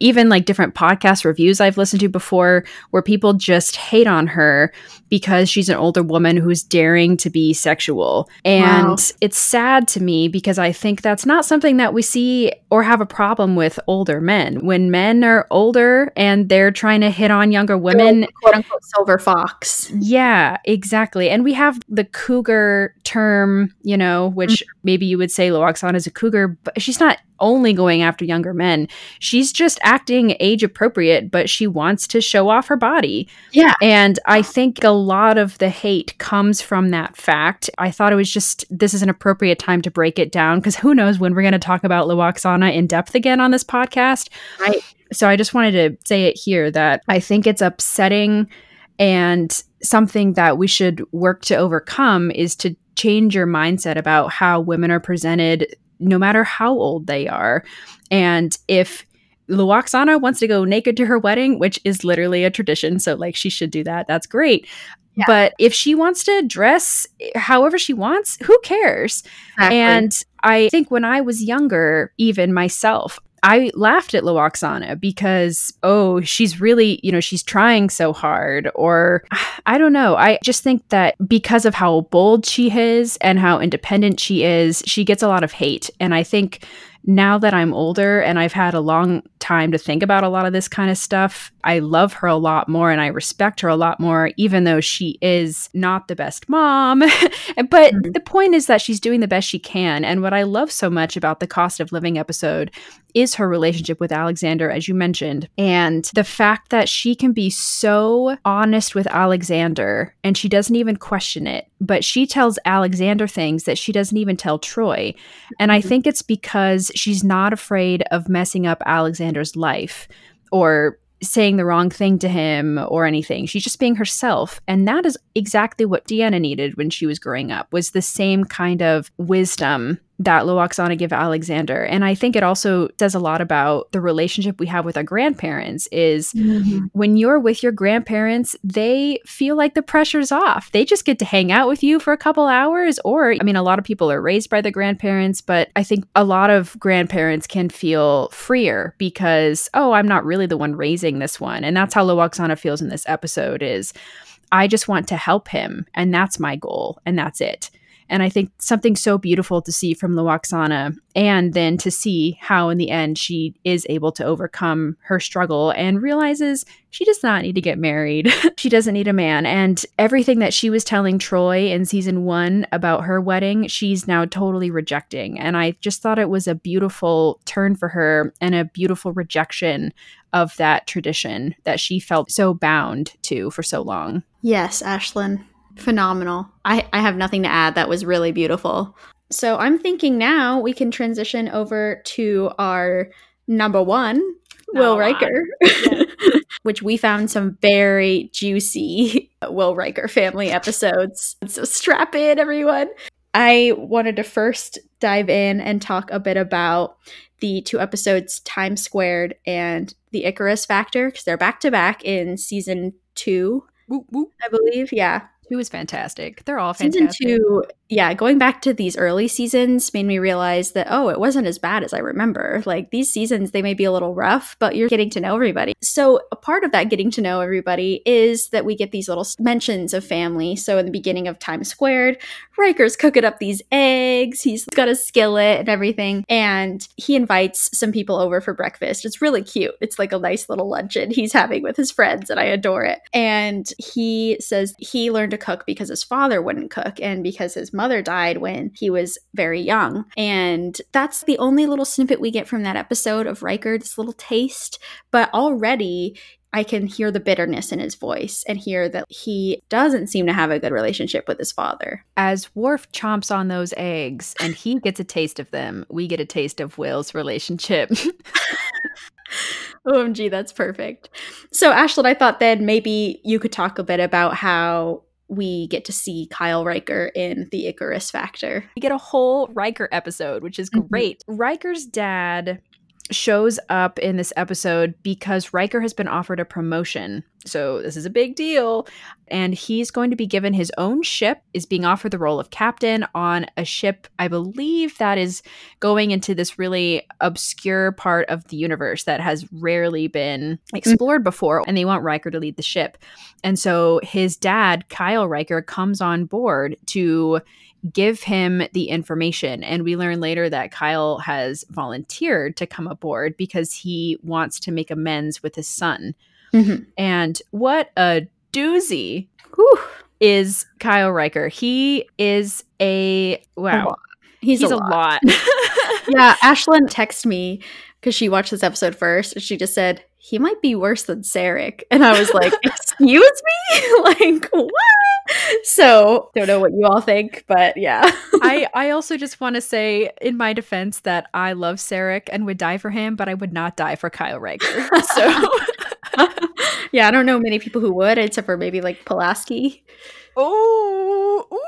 Speaker 2: even like different podcast reviews I've listened to before where people just hate on her because she's an older woman who's daring to be sexual. And
Speaker 1: Wow.
Speaker 2: it's sad to me because I think that's not something that we see or have a problem with older men. When men are older and they're trying to hit on younger women,
Speaker 1: quote unquote silver fox.
Speaker 2: yeah, exactly. And we have the cougar term, you know, which mm-hmm. maybe you would say Lwaxana is a cougar, but she's not only going after younger men. She's just acting age appropriate, but she wants to show off her body.
Speaker 1: Yeah.
Speaker 2: And I think a lot of the hate comes from that fact. I thought it was just this is an appropriate time to break it down because who knows when we're going to talk about Lwaxana in depth again on this podcast.
Speaker 1: Right.
Speaker 2: So I just wanted to say it here that I think it's upsetting and something that we should work to overcome is to change your mindset about how women are presented no matter how old they are. And if Lwaxana wants to go naked to her wedding, which is literally a tradition, so like she should do that. That's great.
Speaker 1: Yeah.
Speaker 2: But if she wants to dress however she wants, who cares?
Speaker 1: Exactly.
Speaker 2: And I think when I was younger, even myself, I laughed at Lwaxana because, oh, she's really, you know, she's trying so hard. Or [SIGHS] I don't know. I just think that because of how bold she is and how independent she is, she gets a lot of hate. And I think now that I'm older and I've had a long time to think about a lot of this kind of stuff, I love her a lot more and I respect her a lot more, even though she is not the best mom. [LAUGHS] but
Speaker 1: Mhm.
Speaker 2: the point is that she's doing the best she can. And what I love so much about the cost of living episode is her relationship with Alexander, as you mentioned, and the fact that she can be so honest with Alexander and she doesn't even question it. But she tells Alexander things that she doesn't even tell Troi. And I
Speaker 1: Mhm.
Speaker 2: think it's because she's not afraid of messing up Alexander's life or saying the wrong thing to him or anything. She's just being herself. And that is exactly what Deanna needed when she was growing up was the same kind of wisdom that Lwaxana give Alexander. And I think it also says a lot about the relationship we have with our grandparents is
Speaker 1: Mhm.
Speaker 2: when you're with your grandparents, they feel like the pressure's off. They just get to hang out with you for a couple hours. Or, I mean, a lot of people are raised by their grandparents, but I think a lot of grandparents can feel freer because, oh, I'm not really the one raising this one. And that's how Lwaxana feels in this episode is I just want to help him. And that's my goal. And that's it. And I think something so beautiful to see from Lwaxana, and then to see how in the end she is able to overcome her struggle and realizes she does not need to get married. [LAUGHS] she doesn't need a man. And everything that she was telling Troi in season one about her wedding, she's now totally rejecting. And I just thought it was a beautiful turn for her and a beautiful rejection of that tradition that she felt so bound to for so long.
Speaker 1: Yes, Ashlyn. Phenomenal. I, I have nothing to add. That was really beautiful. So I'm thinking now we can transition over to our number one, Will. Riker, [LAUGHS] which we found some very juicy [LAUGHS] Will Riker family episodes. So strap in, everyone. I wanted to first dive in and talk a bit about the two episodes Time Squared and the Icarus Factor because they're back to back in season two, I believe. Yeah.
Speaker 2: It was fantastic. They're all
Speaker 1: Season
Speaker 2: fantastic.
Speaker 1: two, yeah, going back to these early seasons made me realize that, oh, it wasn't as bad as I remember. Like these seasons, they may be a little rough, but you're getting to know everybody. So, a part of that getting to know everybody is that we get these little mentions of family. So, in the beginning of Time Squared, Riker's cooking up these eggs, he's got a skillet and everything, and he invites some people over for breakfast. It's really cute. It's like a nice little luncheon he's having with his friends, and I adore it. And he says he learned to cook because his father wouldn't cook and because his mother died when he was very young. And that's the only little snippet we get from that episode of Riker, this little taste. But already I can hear the bitterness in his voice and hear that he doesn't seem to have a good relationship with his father.
Speaker 2: As Worf chomps on those eggs and he gets a taste of them, we get a taste of Will's relationship. [LAUGHS]
Speaker 1: OMG, that's perfect. So, Ashlyn, I thought then maybe you could talk a bit about how we get to see Kyle Riker in the Icarus Factor.
Speaker 2: We get a whole Riker episode, which is
Speaker 1: Mhm.
Speaker 2: great. Riker's dad shows up in this episode because Riker has been offered a promotion. So this is a big deal. And he's going to be given his own ship, is being offered the role of captain on a ship, I believe that is going into this really obscure part of the universe that has rarely been mm-hmm. explored before. And they want Riker to lead the ship. And so his dad, Kyle Riker, comes on board to give him the information. And we learn later that Kyle has volunteered to come aboard because he wants to make amends with his son.
Speaker 1: Mhm.
Speaker 2: And what a doozy
Speaker 1: Whew.
Speaker 2: is Kyle Riker. He is a wow.
Speaker 1: He's,
Speaker 2: He's,
Speaker 1: a,
Speaker 2: a
Speaker 1: lot.
Speaker 2: lot. [LAUGHS]
Speaker 1: yeah, [LAUGHS] Ashlyn texted me because she watched this episode first, and she just said he might be worse than Sarek, and I was like, "Excuse me, [LAUGHS] like what?" So don't know what you all think, but yeah, [LAUGHS]
Speaker 2: I, I also just want to say in my defense that I love Sarek and would die for him, but I would not die for Kyle Riker. So [LAUGHS]
Speaker 1: yeah, I don't know many people who would, except for maybe like Pulaski.
Speaker 2: Oh, ooh,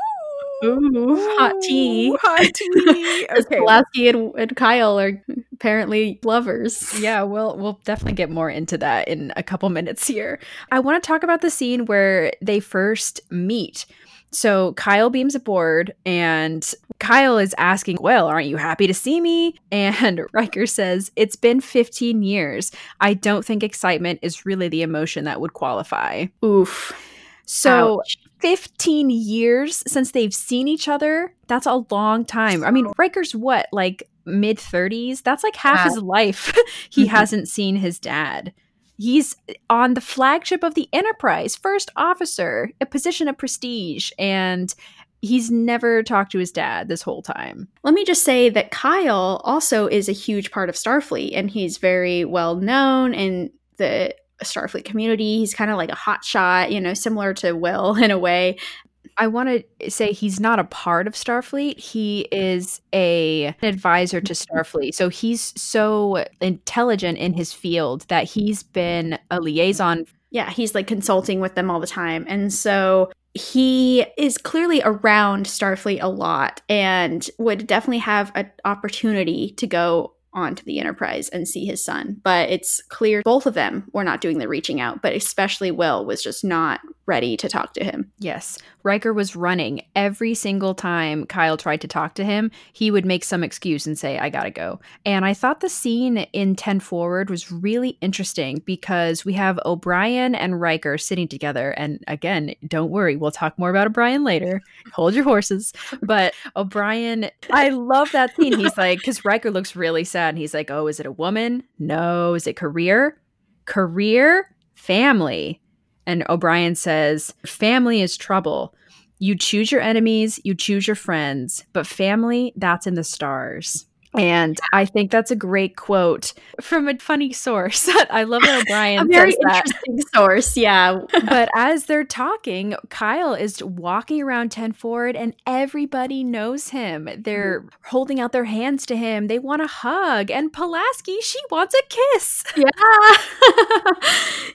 Speaker 1: Ooh, hot tea.
Speaker 2: Hot [LAUGHS] tea. Okay.
Speaker 1: Pulaski and, and Kyle are apparently lovers.
Speaker 2: Yeah, we'll we'll definitely get more into that in a couple minutes here. I want to talk about the scene where they first meet. So Kyle beams aboard and Kyle is asking, Well, aren't you happy to see me? And [LAUGHS] Riker says, It's been 15 years. I don't think excitement is really the emotion that would qualify.
Speaker 1: Oof.
Speaker 2: So
Speaker 1: Ouch.
Speaker 2: 15 years since they've seen each other. That's a long time. I mean, Riker's what, like mid 30s? That's like half
Speaker 1: Yeah.
Speaker 2: his life. [LAUGHS] he hasn't seen his dad. He's on the flagship of the Enterprise, first officer, a position of prestige, and he's never talked to his dad this whole time.
Speaker 1: Let me just say that Kyle also is a huge part of Starfleet, and he's very well known and the Starfleet community. He's kind of like a hot shot, you know, similar to Will [LAUGHS] in a way.
Speaker 2: I want to say he's not a part of Starfleet. He is a an advisor to mm-hmm. Starfleet. So he's so intelligent in his field that he's been a liaison.
Speaker 1: Yeah, he's like consulting with them all the time. And so he is clearly around Starfleet a lot and would definitely have an opportunity to go onto the Enterprise and see his son. But it's clear both of them were not doing the reaching out, but especially Will was just not ready to talk to him.
Speaker 2: Yes, Riker was running every single time Kyle tried to talk to him. He would make some excuse and say, "I gotta go." And I thought the scene in Ten Forward was really interesting because we have O'Brien and Riker sitting together. And again, don't worry, we'll talk more about O'Brien later. [LAUGHS] Hold your horses. But O'Brien, I love that scene. He's like, because Riker looks really sad, and he's like, "Oh, is it a woman? No. Is it career? Career, family." And O'Brien says, Family is trouble. You choose your enemies, you choose your friends, but family, that's in the stars. And I think that's a great quote from a funny source. [LAUGHS] I love that [LAUGHS] O'Brien
Speaker 1: a very
Speaker 2: says that.
Speaker 1: interesting source, yeah. [LAUGHS]
Speaker 2: But as they're talking, Kyle is walking around 10 Forward and everybody knows him. They're holding out their hands to him. They want a hug. And Pulaski, she wants a kiss.
Speaker 1: Yeah.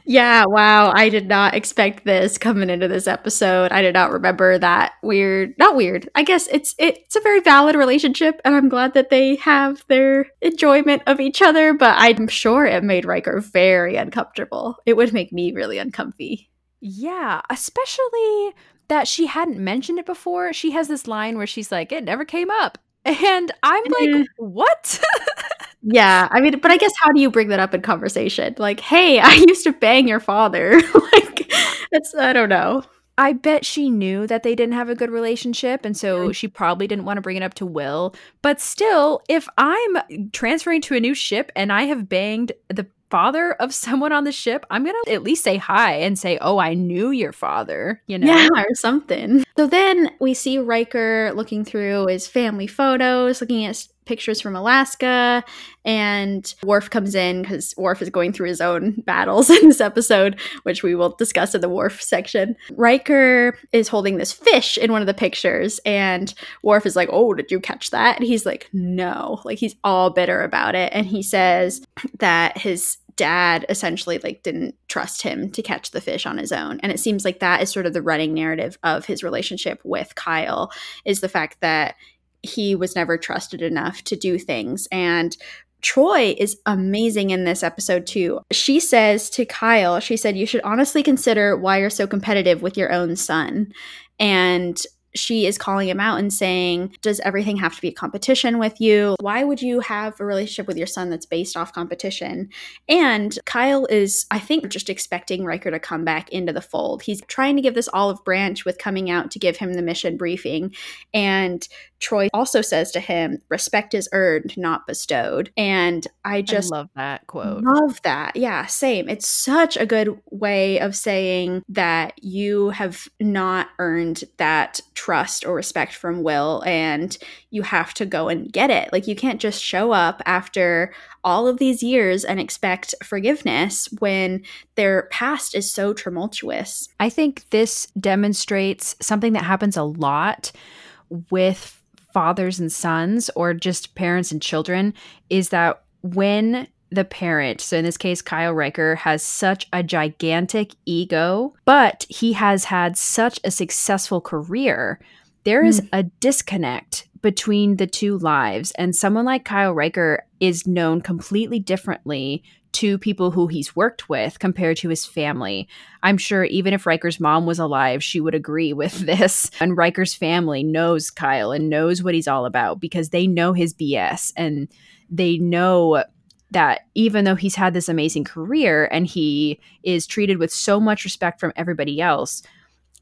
Speaker 1: yeah, wow. I did not expect this coming into this episode. I did not remember that weird not weird. I guess it's it's a very valid relationship and I'm glad that they have their enjoyment of each other, but I'm sure it made Riker very uncomfortable. It would make me really uncomfy.
Speaker 2: Yeah, especially that she hadn't mentioned it before. She has this line where she's like, it never came up. [LAUGHS] And I'm like, mm-hmm. what? [LAUGHS]
Speaker 1: Yeah, I mean, but I guess how do you bring that up in conversation? Like, hey, [LAUGHS] I used to bang your father. like, it's I don't know.
Speaker 2: I bet she knew that they didn't have a good relationship. And so she probably didn't want to bring it up to Will. But still, if I'm transferring to a new ship and I have banged the father of [LAUGHS] someone on the ship, I'm going to at least say hi and say, oh, I knew your father, you know?
Speaker 1: Yeah, or something. So then we see Riker looking through his family photos, looking at pictures from Alaska, and Worf comes in because Worf is going through his own [LAUGHS] battles in this episode, which we will discuss in the Worf section. Riker is holding this fish in one of the pictures, and Worf is like, Oh, did you catch that? And he's like, No. Like he's all bitter about it. And he says [CLEARS THROAT] that his dad essentially like didn't trust him to catch the fish on his own and it seems like that is sort of the running narrative of his relationship with Kyle is the fact that he was never trusted enough to do things and Troi is amazing in this episode too. She says to Kyle, she said, You should honestly consider why you're so competitive with your own son. And she is calling him out and saying, Does everything have to be a competition with you? Why would you have a relationship with your son that's based off competition? And Kyle is, I think, just expecting Riker to come back into the fold. He's trying to give this olive branch with coming out to give him the mission briefing. And Troi also says to him, respect is earned, not bestowed. And I just
Speaker 2: I love that quote.
Speaker 1: Love that. Yeah, same. It's such a good way of saying that you have not earned that trust or respect from Will and you have to go and get it. Like you can't just show up after all of these years and expect forgiveness when their past is so tumultuous.
Speaker 2: I think this demonstrates something that happens a lot with fathers and sons or just parents and children is that when the parent, so in this case, Kyle Riker, has such a gigantic ego, but he has had such a successful career, there is mm. a disconnect between the two lives. And someone like Kyle Riker is known completely differently to people who he's worked with compared to his family. I'm sure even if Riker's mom was alive, she would agree [LAUGHS] with this. And Riker's family knows Kyle and knows what he's all about because they know his BS and they know that even though he's had this amazing career and he is treated with so much respect from everybody else,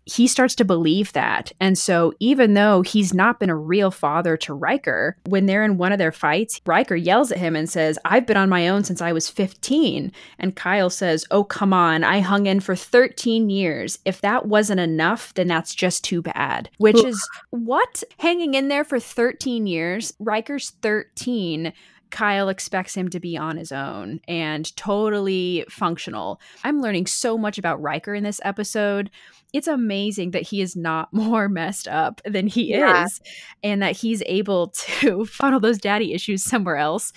Speaker 2: he starts to believe that. And so, even though he's not been a real father to Riker, when they're in one of their fights, Riker yells at him and says, I've been on my own since I was 15. And Kyle says, Oh, come on. I hung in for 13 years. If that wasn't enough, then that's just too bad. Which is what? Hanging in there for 13 years? Riker's 13 Kyle expects him to be on his own and totally functional. I'm learning so much about Riker in this episode. It's amazing that he is not [LAUGHS] more messed up than he yeah. is and that he's able to [LAUGHS] funnel those daddy issues somewhere else.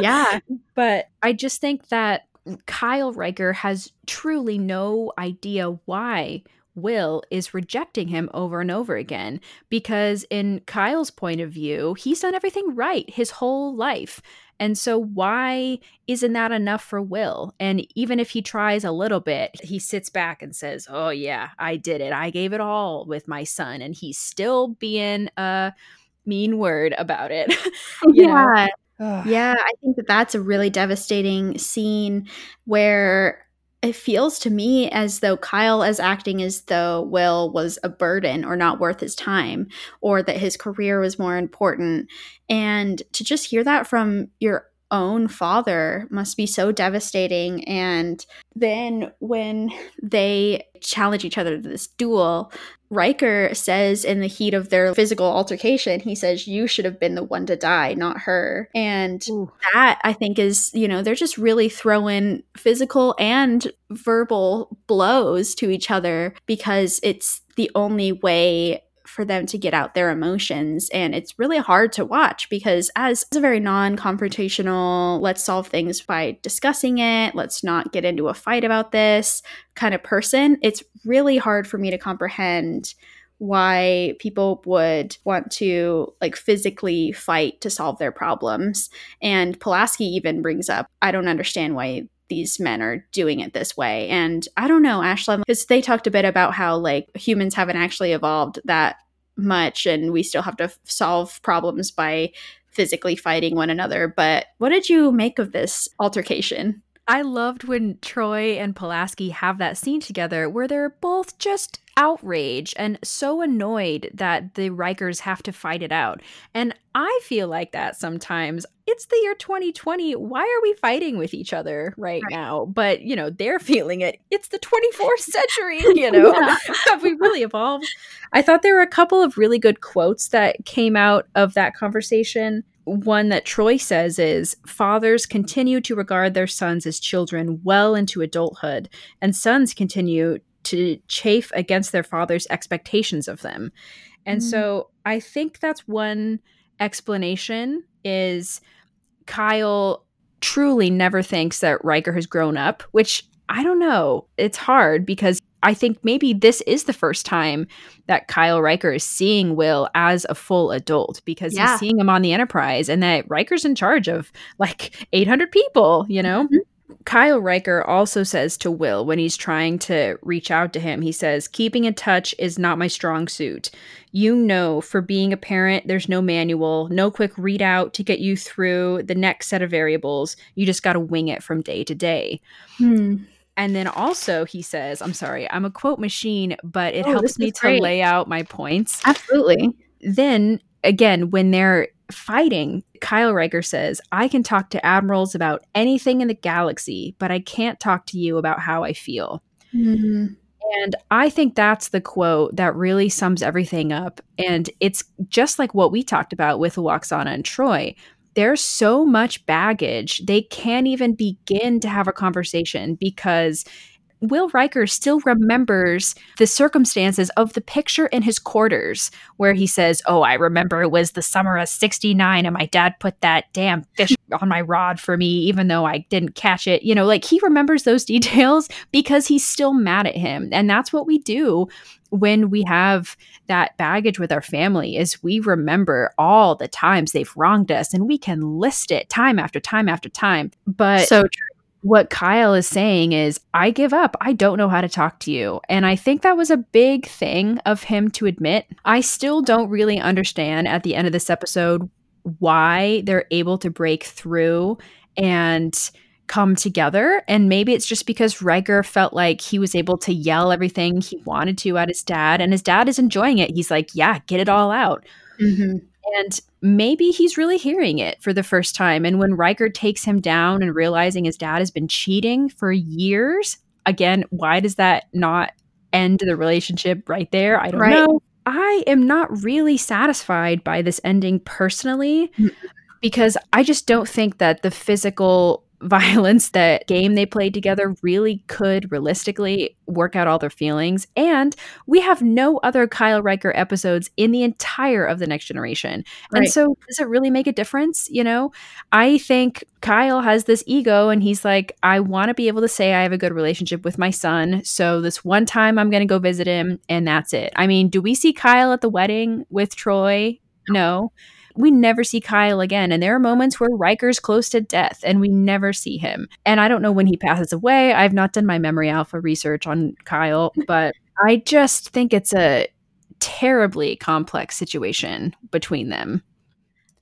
Speaker 1: Yeah. [LAUGHS]
Speaker 2: but I just think that Kyle Riker has truly no idea why Will is rejecting him over and over again because, in Kyle's point of view, he's done everything right his whole life. And so, why isn't that enough for Will? And even if he tries a little bit, he sits back and says, Oh, yeah, I did it. I gave it all with my son. And he's still being a mean word about it. [LAUGHS]
Speaker 1: yeah. yeah, I think that that's a really devastating scene where it feels to me as though Kyle is acting as though Will was a burden or not worth his time or that his career was more important. And to just hear that from your own father must be so devastating. And then when they challenge each other to this duel, Riker says in the heat of their physical altercation, he says, You should have been the one to die, not her. And Ooh. that I think is, you know, they're just really throwing physical and verbal blows to each other because it's the only way for them to get out their emotions. And it's really hard to watch because, as a very non confrontational, let's solve things by discussing it, let's not get into a fight about this kind of person, it's really hard for me to comprehend why people would want to like physically fight to solve their problems. And Pulaski even brings up, I don't understand why these men are doing it this way. And I don't know, Ashley, because they talked a bit about how like humans haven't actually evolved that much and we still have to f- solve problems by physically fighting one another. But what did you make of this altercation?
Speaker 2: I loved when Troi and Pulaski have that scene together where they're both just outraged and so annoyed that the Rikers have to fight it out. And I feel like that sometimes. It's the year 2020. Why are we fighting with each other right, right. now? But, you know, they're feeling it. It's the 24th [LAUGHS] century, [LAUGHS] you know. [LAUGHS] have we really evolved? I thought there were a couple of really good quotes that came out of that conversation one that Troi says is fathers continue to regard their sons as children well into adulthood, and sons continue to chafe against their father's expectations of them. And mm-hmm. so I think that's one explanation is Kyle truly never thinks that Riker has grown up, which I don't know. It's hard because I think maybe this is the first time that Kyle Riker is seeing Will as a full adult because
Speaker 1: Yeah.
Speaker 2: he's seeing him on the Enterprise and that Riker's in charge of like 800 people, you know? Kyle Riker also says to Will when he's trying to reach out to him, he says, Keeping in touch is not my strong suit. You know, for being a parent, there's no manual, no quick readout to get you through the next set of variables. You just got to wing it from day to day.
Speaker 1: Hmm.
Speaker 2: And then also, he says, I'm sorry, I'm a quote machine, but it
Speaker 1: Oh,
Speaker 2: helps me to lay out my points
Speaker 1: Absolutely.
Speaker 2: then again, when they're fighting, Kyle Riker says, I can talk to admirals about anything in the galaxy, but I can't talk to you about how I feel.
Speaker 1: Hmm.
Speaker 2: And I think that's the quote that really sums everything up. And it's just like what we talked about with Lwaxana and Troi. There's so much baggage, they can't even begin to have a conversation because Will Riker still remembers the circumstances of the picture in his quarters where he says, Oh, I remember it was the summer of 69 and my dad put that damn fish [LAUGHS] on my rod for me, even though I didn't catch it. You know, like he remembers those [LAUGHS] details because he's still mad at him. And that's what we do when we have that baggage with our family is we remember all the times they've wronged us and we can list it time after time after time. But
Speaker 1: so true.
Speaker 2: What Kyle is saying is, I give up. I don't know how to talk to you. And I think that was a big thing of him to admit. I still don't really understand at the end of this episode why they're able to break through and come together. And maybe it's just because Riker felt like he was able to yell everything he wanted to at his dad, and his dad is enjoying it. He's like, Yeah, get it all out.
Speaker 1: Mhm.
Speaker 2: And maybe he's really hearing it for the first time. And when Riker takes him down and realizing his dad has been cheating for years, again, why does that not end the relationship right there? I don't
Speaker 1: Right.
Speaker 2: know. I am not really satisfied by this ending personally
Speaker 1: Mm.
Speaker 2: because I just don't think that the physical violence that game they played together really could realistically work out all their feelings. And we have no other Kyle Riker episodes in the entire of the next generation. And so does it really make a difference? You know I think Kyle has this ego and he's like I want to be able to say I have a good relationship with my son. So this one time I'm going to go visit him and that's it. I mean do we see Kyle at the wedding with Troi? No we never see Kyle again. And there are moments where Riker's close to death and we never see him. And I don't know when he passes away. I've not done my memory alpha research on Kyle, [LAUGHS] but I just think it's a terribly complex situation between them.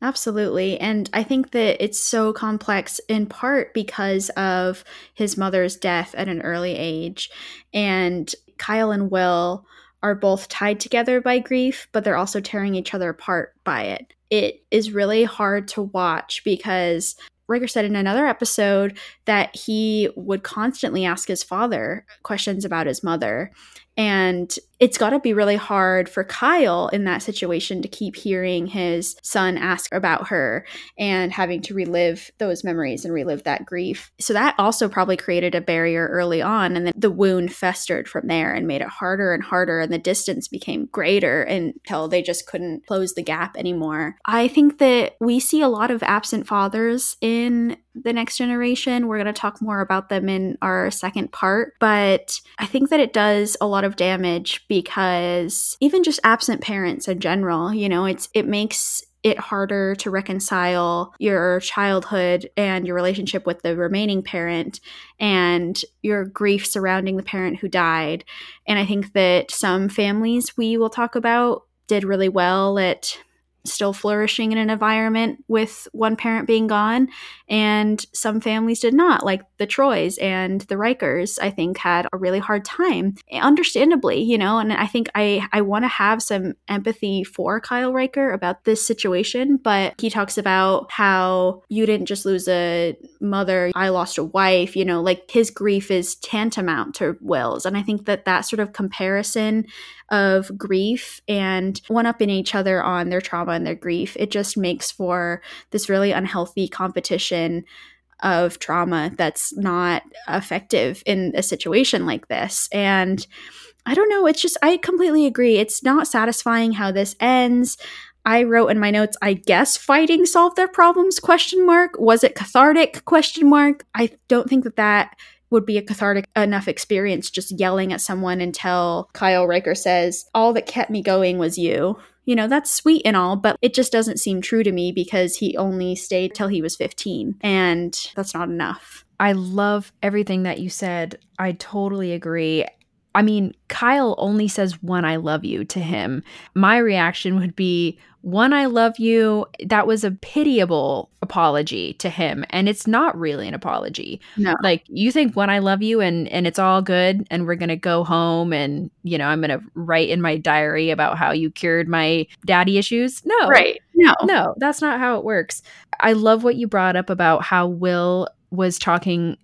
Speaker 1: Absolutely. And I think that it's so complex in part because of his mother's death at an early age. And Kyle and Will are both tied together by grief, but they're also tearing each other apart by it. It is really hard to watch because Riker said in another episode that he would constantly ask his father questions about his mother. And it's got to be really hard for Kyle in that situation to keep hearing his son ask about her and having to relive those memories and relive that grief. So that also probably created a barrier early on. And then the wound festered from there and made it harder and harder. And the distance became greater until they just couldn't close the gap anymore. I think that we see a lot of absent fathers in the next generation. We're going to talk more about them in our second part. But I think that it does a lot of damage because even just absent parents in general, you know, it's it makes it harder to reconcile your childhood and your relationship with the remaining parent and your grief surrounding the parent who died. And I think that some families we will talk about did really well at still flourishing in an environment with one parent being gone and some families did not like the Trois and the rikers i think had a really hard time understandably you know and i think i i want to have some empathy for kyle riker about this situation but he talks about how you didn't just lose a mother i lost a wife you know like his grief is tantamount to will's and i think that that sort of comparison of grief and one up in each other on their trauma and their grief it just makes for this really unhealthy competition of trauma that's not effective in a situation like this and i don't know it's just i completely agree it's not satisfying how this ends I wrote in my notes, I guess fighting solved their problems question mark. Was it cathartic question mark? I don't think that that would be a cathartic enough experience just yelling at someone until Kyle Riker says, All that kept me going was you. You know, that's sweet and all, but it just doesn't seem true to me because he only stayed till he was 15, and that's not enough.
Speaker 2: I love everything that you said. I totally agree. I mean, Kyle only says one I love you to him. My reaction would be one I love you. That was a pitiable apology to him and it's not really an apology.
Speaker 1: No.
Speaker 2: Like you think one I love you and and it's all good and we're going to go home and you know, I'm going to write in my diary about how you cured my daddy issues. No.
Speaker 1: Right. No.
Speaker 2: No, that's not how it works. I love what you brought up about how Will was talking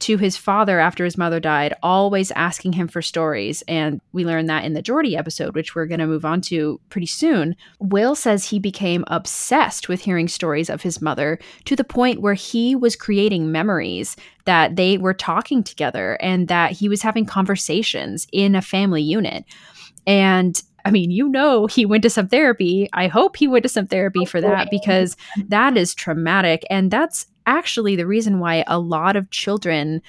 Speaker 2: to his father after his mother died, always asking him for stories. And we learned that in the Geordi episode, which we're going to move on to pretty soon. Will says he became obsessed with hearing stories of his mother to the point where he was creating memories that they were talking together and that he was having conversations in a family unit. And I mean, you know, he went to some therapy. I hope he went to some therapy for that because that is traumatic. And that's actually the reason why a lot of children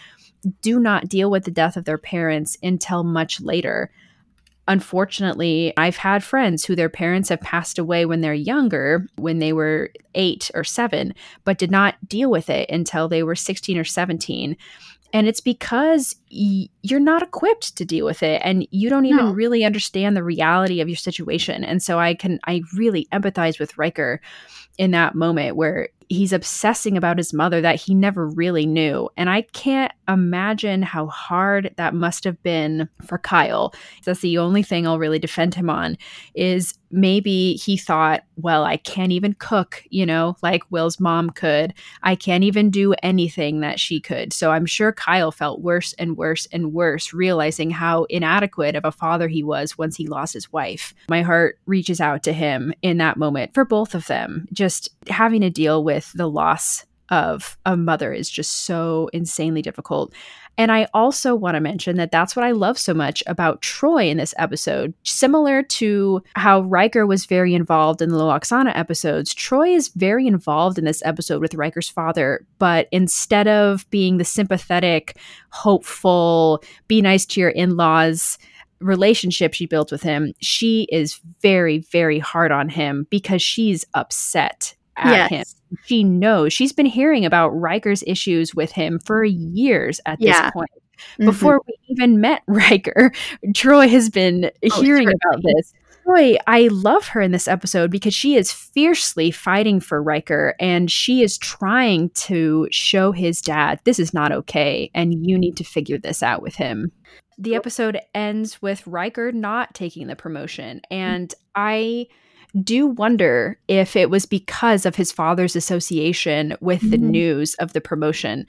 Speaker 2: do not deal with the death of their parents until much later. Unfortunately, I've had friends who their parents have passed away when they're younger, when they were eight or seven, but did not deal with it until they were 16 or 17. And it's because y- you're not equipped to deal with it and you don't even
Speaker 1: No.
Speaker 2: really understand the reality of your situation. And so I can, I really empathize with Riker in that moment where he's obsessing about his mother that he never really knew. And I can't imagine how hard that must have been for Kyle. That's the only thing I'll really defend him on is maybe he thought, well, I can't even cook, you know, like Will's mom could. I can't even do anything that she could. So I'm sure Kyle felt worse and worse and worse, realizing how inadequate of a father he was once he lost his wife. My heart reaches out to him in that moment for both of them. Just having to deal with the loss of a mother is just so insanely difficult. And I also want to mention that that's what I love so much about Troi in this episode. Similar to how Riker was very involved in the Lwaxana episodes, Troi is very involved in this episode with Riker's father, but instead of being the sympathetic, hopeful, be nice to your in laws, relationship she built with him, she is very, very hard on him because she's upset at
Speaker 1: Yes.
Speaker 2: him. She knows she's been hearing about Riker's issues with him for years at
Speaker 1: Yeah.
Speaker 2: this point.
Speaker 1: Mhm.
Speaker 2: Before we even met [LAUGHS] Riker, Troi has been
Speaker 1: Oh,
Speaker 2: hearing about this. Troi, I love her in this episode because she is fiercely fighting for Riker and she is trying to show his dad this is not okay and you need to figure this out with him. The episode ends with Riker not taking the promotion and I do wonder if it was because of his father's association with the
Speaker 1: Mhm.
Speaker 2: news of the promotion.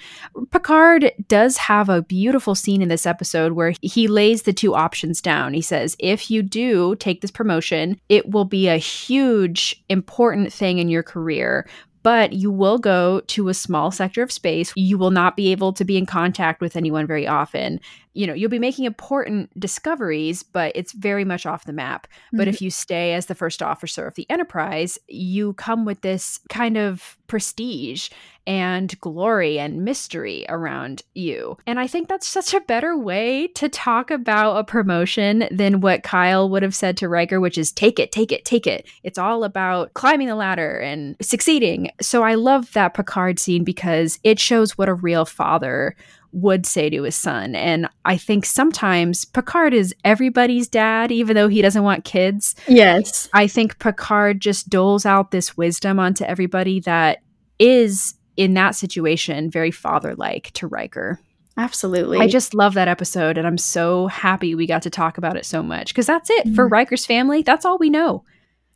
Speaker 2: Picard does have a beautiful scene in this episode where he lays the two options down. He says, if you do take this promotion, it will be a huge, important thing in your career. But you will go to a small sector of space. You will not be able to be in contact with anyone very often. You know, you'll be making important discoveries, but it's very much off the map. But
Speaker 1: Mhm.
Speaker 2: if you stay as the first officer of the Enterprise, you come with this kind of prestige and glory and mystery around you. And I think that's such a better way to talk about a promotion than what Kyle would have said to Riker, which is take it, take it, take it. It's all about climbing the ladder and succeeding. So I love that Picard scene because it shows what a real father would say to his son. And I think sometimes Picard is everybody's dad, even though he doesn't want kids.
Speaker 1: yes.
Speaker 2: I think Picard just doles out this wisdom onto everybody that is in that situation very father like to Riker.
Speaker 1: Absolutely.
Speaker 2: I just love that episode and I'm so happy we got to talk about it so much because that's it for
Speaker 1: Mhm.
Speaker 2: Riker's family. That's all we know.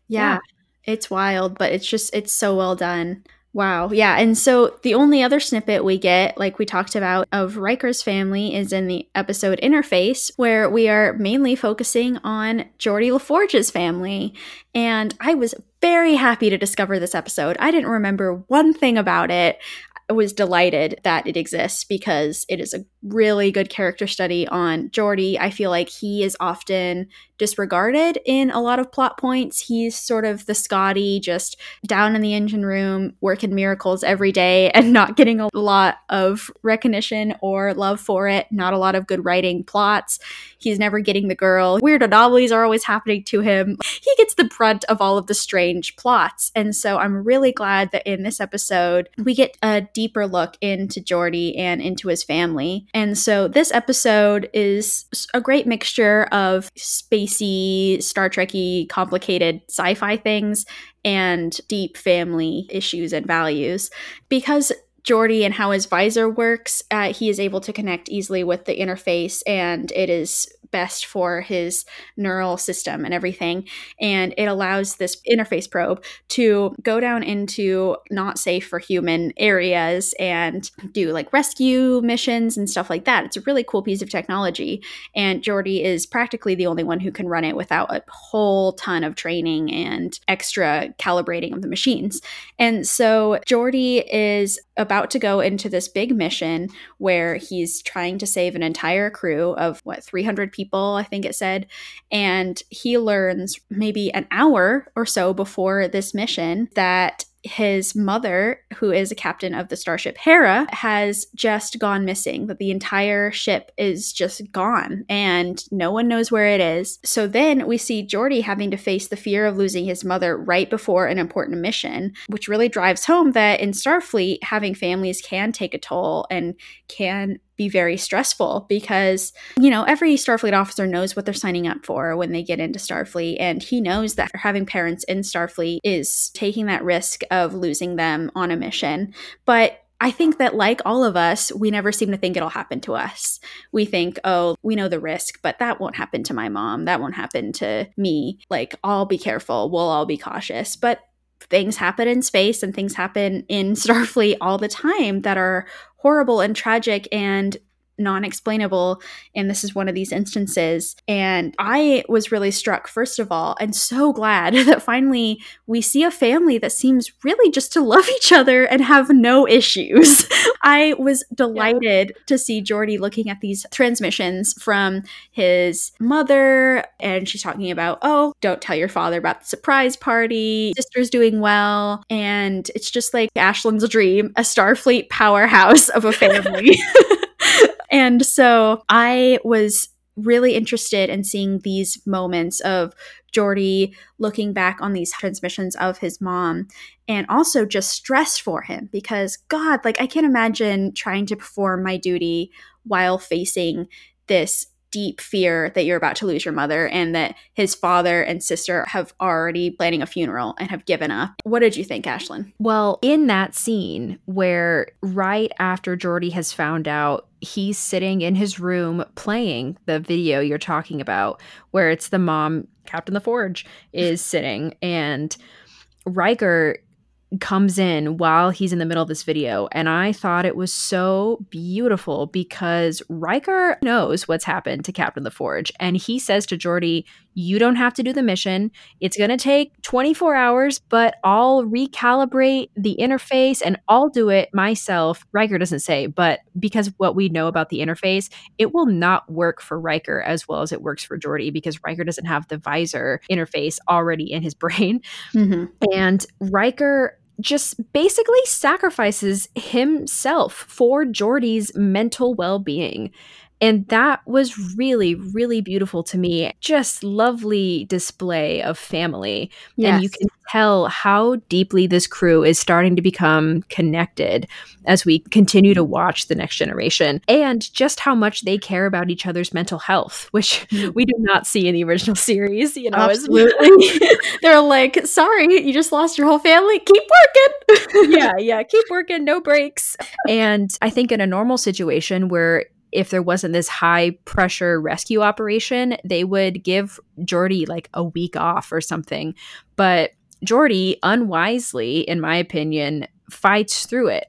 Speaker 1: Yeah. It's wild, but it's just it's so well done. Wow. Yeah. And so the only other snippet we get, like we talked about, of Riker's family is in the episode Interface, where we are mainly focusing on Geordie LaForge's family. And I was very happy to discover this episode. I didn't remember one thing about it. Was delighted that it exists because it is a really good character study on Geordi. I feel like he is often disregarded in a lot of plot points. He's sort of the Scotty, just down in the engine room, working miracles every day [LAUGHS] and not getting a lot of recognition or love for it. Not a lot of good writing plots. He's never getting the girl. Weird anomalies are always happening to him. [LAUGHS] He gets the brunt of all of the strange plots. And so I'm really glad that in this episode, we get a deeper look into Geordi and into his family. And so this episode is a great mixture of spacey, Star Trekky, complicated sci fi things and deep family issues and values. Because Geordi and how his visor works, uh, he is able to connect easily with the interface, and it is best for his neural system and everything. And it allows this interface probe to go down into not safe for human areas and do like rescue missions and stuff like that. It's a really cool piece of technology. And Geordi is practically the only one who can run it without a whole ton of training and extra calibrating of the machines. And so Geordi is about to go into this big mission where he's trying to save an entire crew of what 300 people i think it said. And he learns maybe an hour or so before this mission that his mother, who is a captain of the starship Hera, has just gone missing. That the entire ship is just gone and no one knows where it is. So then we see Geordi having to face the fear of losing his mother right before an important mission, which really drives home that in Starfleet, having families can take a toll and can be very stressful because, you know, every Starfleet officer knows what they're signing up for when they get into Starfleet. And he knows that having parents in Starfleet is taking that risk of losing them on a mission. But I think that, like all of us, we never seem to think it'll happen to us. We think, oh, we know the risk, but that won't happen to my mom. That won't happen to me. Like, I'll be careful. We'll all be cautious. But things happen in space and things happen in [LAUGHS] Starfleet all the time that are horrible and tragic and non explainable. And this is one of these instances. And I was really struck, first of all, and so glad [LAUGHS] that finally we see a family that seems really just to love each other and have no issues. [LAUGHS] I was delighted yeah. to see Geordi looking at these transmissions from his mother. And she's talking about, oh, don't tell your father about the surprise party. Sister's doing well. And it's just like Ashlyn's dream, a Starfleet powerhouse of a [LAUGHS] family. And so I was really interested in seeing these moments of Geordi looking back on these transmissions of his mom and also just stress for him because God, like I can't imagine trying to perform my duty while facing this deep fear that you're about to lose your mother and that his father and sister have already planning a funeral and have given up. What did you think, Ashlyn?
Speaker 2: Well, in that scene where right after Geordi has found out he's sitting in his room playing the video you're talking about, where it's the mom, Captain La Forge, is [LAUGHS] sitting and Riker comes in while he's in the middle of this video. And I thought it was so beautiful because Riker knows what's happened to Captain La Forge. And he says to Geordi, You don't have to do the mission. It's going to take 24 hours, but I'll recalibrate the interface and I'll do it myself. Riker doesn't say, but because what we know about the interface, it will not work for Riker as well as it works for Geordi because Riker doesn't have the visor interface already in his [LAUGHS] brain. Mm-hmm. And Riker just basically sacrifices himself for Geordi's mental well being. And that was really, really beautiful to me. Just lovely display of family. Yes. And you can tell how deeply this crew is starting to become connected as we continue to watch the next generation and just how much they care about each other's mental health, which mm. we do not see in the original [LAUGHS] series. You know,
Speaker 1: absolutely. [LAUGHS] They're like, sorry, you just lost your whole family. Keep working. [LAUGHS]
Speaker 2: yeah, yeah. Keep working, no breaks. And I think in a normal situation where if there wasn't this high pressure rescue operation, they would give Geordi like a week off or something. But Geordi, unwisely, in my opinion, fights through it.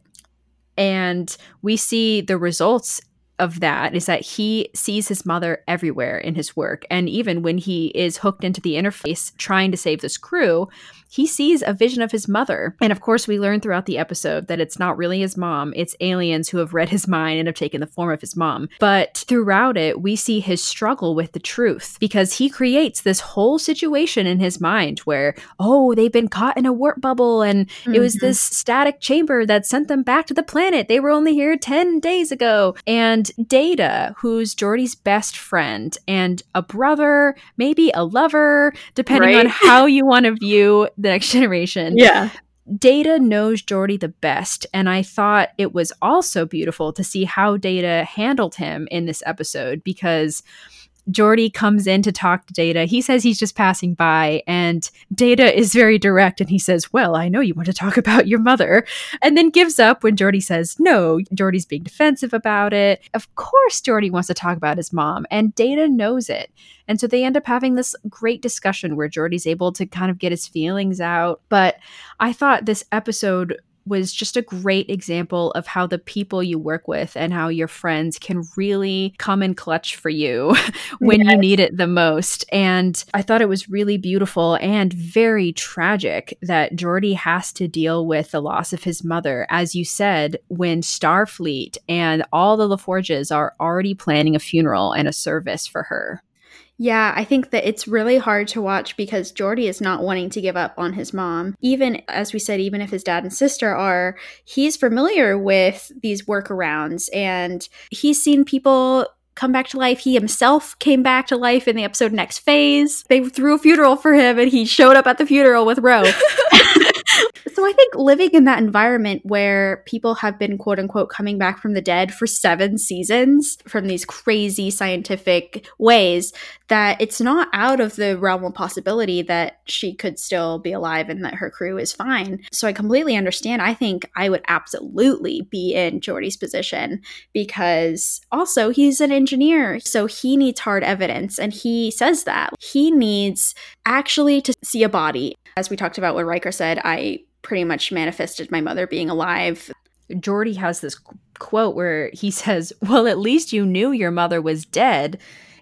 Speaker 2: And we see the results of that is that he sees his mother everywhere in his work. And even when he is hooked into the interface trying to save this crew, he sees a vision of his mother. And of course, we learn throughout the episode that it's not really his mom, it's aliens who have read his mind and have taken the form of his mom. But throughout it, we see his struggle with the truth because he creates this whole situation in his mind where, oh, they've been caught in a warp bubble and mm-hmm. it was mm-hmm. this static chamber that sent them back to the planet. They were only here 10 days ago. And Data, who's Geordi's best friend and a brother, maybe a lover, depending right? on how [LAUGHS] you want to view the next [LAUGHS] generation.
Speaker 1: Yeah.
Speaker 2: Data knows Geordi the best, and I thought it was also beautiful to see how Data handled him in this episode because Geordi comes in to talk to Data. He says he's just passing by, and Data is very direct and he says, Well, I know you want to talk about your mother, and then gives up when Geordi says no. Geordi's being defensive about it. Of course, Geordi wants to talk about his mom, and Data knows it. And so they end up having this great discussion where Geordi's able to kind of get his feelings out. But I thought this episode was just a great example of how the people you work with and how your friends can really come in clutch for you [LAUGHS] when yes. you need it the most. And I thought it was really beautiful and very tragic that Geordi has to deal with the loss of his mother, as you said, when Starfleet and all the LaForges are already planning a funeral and a service for her.
Speaker 1: Yeah, I think that it's really hard to watch because Geordi is not wanting to give up on his mom. Even as we said, even if his dad and sister are, he's familiar with these workarounds and he's seen people come back to life. He himself came back to life in the episode Next Phase. They threw a funeral for him and he showed up at the funeral with Ro. [LAUGHS] so I think living in that environment where people have been quote unquote coming back from the dead for seven seasons from these crazy scientific ways that it's not out of the realm of possibility that she could still be alive and that her crew is fine. So I completely understand. I think I would absolutely be in Geordi's position because also he's an engineer. So he needs hard evidence and he says that. He needs actually to see a body. As we talked about what Riker said, I pretty much manifested my mother being alive.
Speaker 2: Geordi has this quote where he [LAUGHS] says, Well, at least you knew your mother was dead.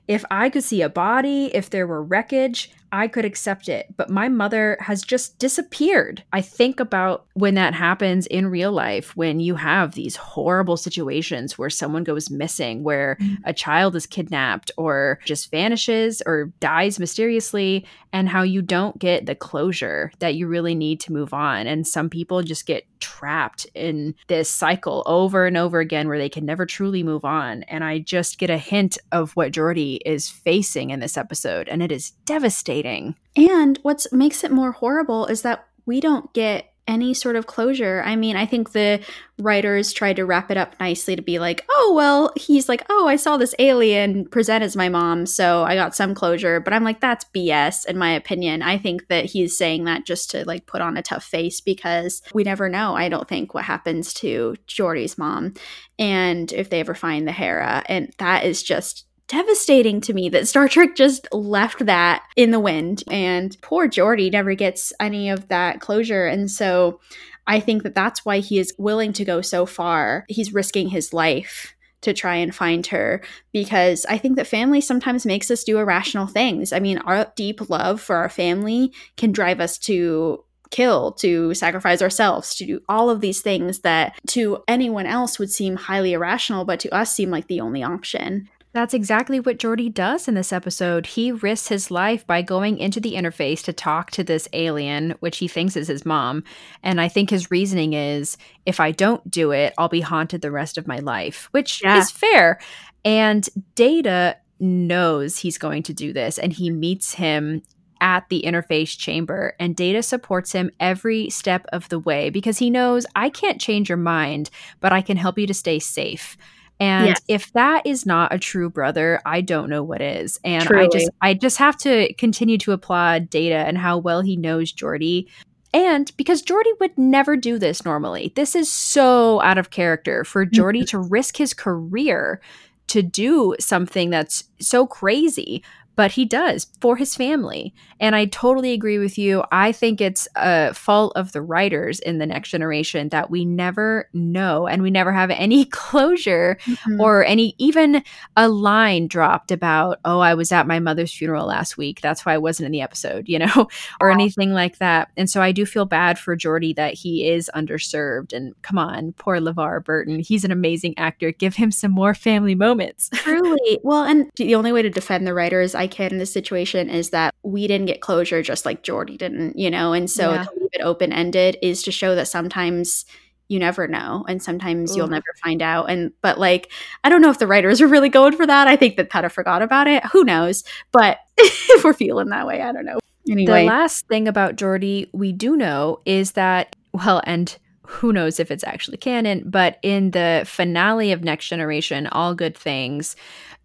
Speaker 2: If I could see a body, if there were wreckage, I could accept it, but my mother has just disappeared. I think about when that happens in real life, when you have these horrible situations where someone goes missing, where mm-hmm. a child is kidnapped or just vanishes or dies mysteriously, and how you don't get the closure that you really need to move on. And some people just get trapped in this cycle over and over again where they can never truly move on. And I just get a hint of what Geordi is facing in this episode, and it is devastating
Speaker 1: and what makes it more horrible is that we don't get any sort of closure. I mean, I think the writers tried to wrap it up nicely to be like, oh, well, he's like, oh, I saw this alien present as my mom, so I got some closure. But I'm like, that's BS, in my opinion. I think that he's saying that just to like put on a tough face because we never know, I don't think, what happens to Geordi's mom and if they ever find the Hera. And that is just devastating to me that Star Trek just left that in the wind. And poor Geordi never gets any of that closure. And so I think that that's why he is willing to go so far. He's risking his life to try and find her because I think that family sometimes makes us do irrational things. I mean, our deep love for our family can drive us to kill, to sacrifice ourselves, to do all of these things that to anyone else would seem highly irrational, but to us seem like the only option.
Speaker 2: That's exactly what Geordi does in this episode. He risks his life by going into the interface to talk to this alien, which he thinks is his mom. And I think his reasoning is if I don't do it, I'll be haunted the rest of my life, which yeah. is fair. And Data knows he's going to do this, and he meets him at the interface chamber and data supports him every step of the way because he knows I can't change your mind, but I can help you to stay safe. And yes. if that is not a true brother, I don't know what is. And Truly. I just I just have to continue to applaud Data and how well he knows Geordi. And because Geordi would never do this normally. This is so out of character for mm-hmm. to risk his career to do something that's so crazy. But he does for his family. And I totally agree with you. I think it's a fault of the writers in the next generation that we never know and we never have any [LAUGHS] closure mm-hmm. or any even a line dropped about, oh, I was at my mother's funeral last week. That's why I wasn't in the episode, [LAUGHS] you know, or anything like that. And so I do feel bad for Geordi that he is underserved. And come on, poor LeVar Burton. He's an amazing actor. Give him some more family moments. [LAUGHS]
Speaker 1: Truly. Well, and the only way to defend the writers I can in this situation is that we didn't get closure just like Geordi didn't, you know, and so yeah. to leave it open ended is to show that sometimes you never know and sometimes Ooh. you'll never find out. And but like i don't know if the writers were really going for that. I think that kind of forgot about it. Who knows? But [LAUGHS] if we're feeling that way i don't know.
Speaker 2: Anyway. the last thing about geordi we do know is that well and who knows if it's actually canon but in the finale of next generation all good things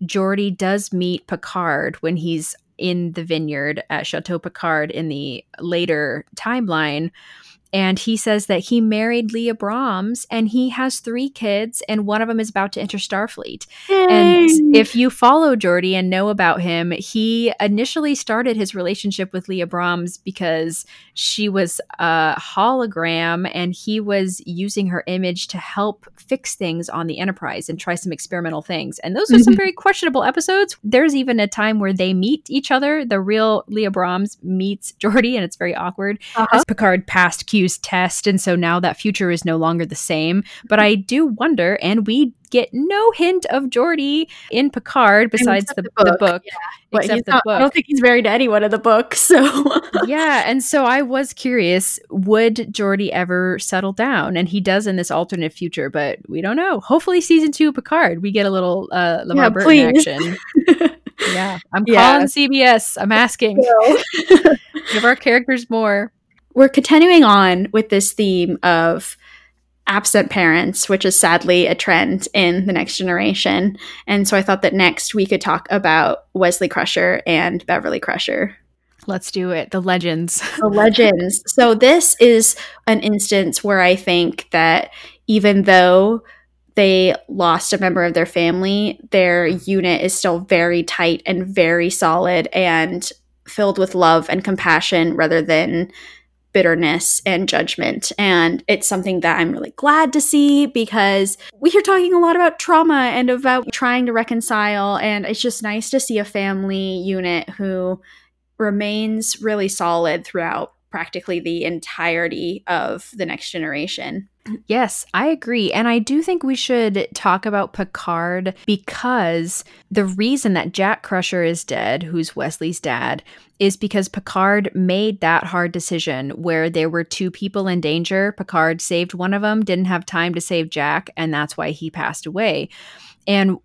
Speaker 2: geordi does meet picard when he's in the vineyard at chateau picard in the later timeline and he says that he married Leah Brahms and he has three kids, and one of them is about to enter Starfleet. Yay. And if you follow Geordi and know about him, he initially started his relationship with Leah Brahms because she was a hologram and he was using her image to help fix things on the Enterprise and try some experimental things. And those are mm-hmm. some very questionable episodes. There's even a time where they meet each other. The real Leah Brahms meets Geordi, and it's very awkward uh-huh. as Picard passed Test. And so now that future is no longer the same. But I do wonder, and we get no hint of Geordi in Picard besides the, the, book. The book
Speaker 1: yeah. Except the not, book. I don't think he's married to anyone in the book. [LAUGHS] So
Speaker 2: yeah, and so I was curious: would Geordi ever settle down? And he does in this alternate future, but we don't know. Hopefully, season two Picard, we get a little uh, LeVar yeah, Burton please. action. yeah, I'm [LAUGHS] yeah. calling CBS. I'm asking. [LAUGHS] Give our characters more
Speaker 1: we're continuing on with this theme of absent parents, which is sadly a trend in the next generation. And so I thought that next we could talk about Wesley Crusher and Beverly Crusher.
Speaker 2: Let's do it. The legends.
Speaker 1: the legends. [LAUGHS] So this is an instance where I think that even though they lost a member of their family, their unit is still very tight and very solid and filled with love and compassion rather than bitterness and judgment. And it's something that I'm really glad to see because we are talking a lot about trauma and about trying to reconcile. And it's just nice to see a family unit who remains really solid throughout practically the entirety of the next generation.
Speaker 2: Yes, I agree. And I do think we should talk about Picard because the reason that Jack Crusher is dead, who's Wesley's dad, is because Picard made that hard decision where there were two people in danger. Picard saved one of them, didn't have time to save Jack, and that's why he passed away. And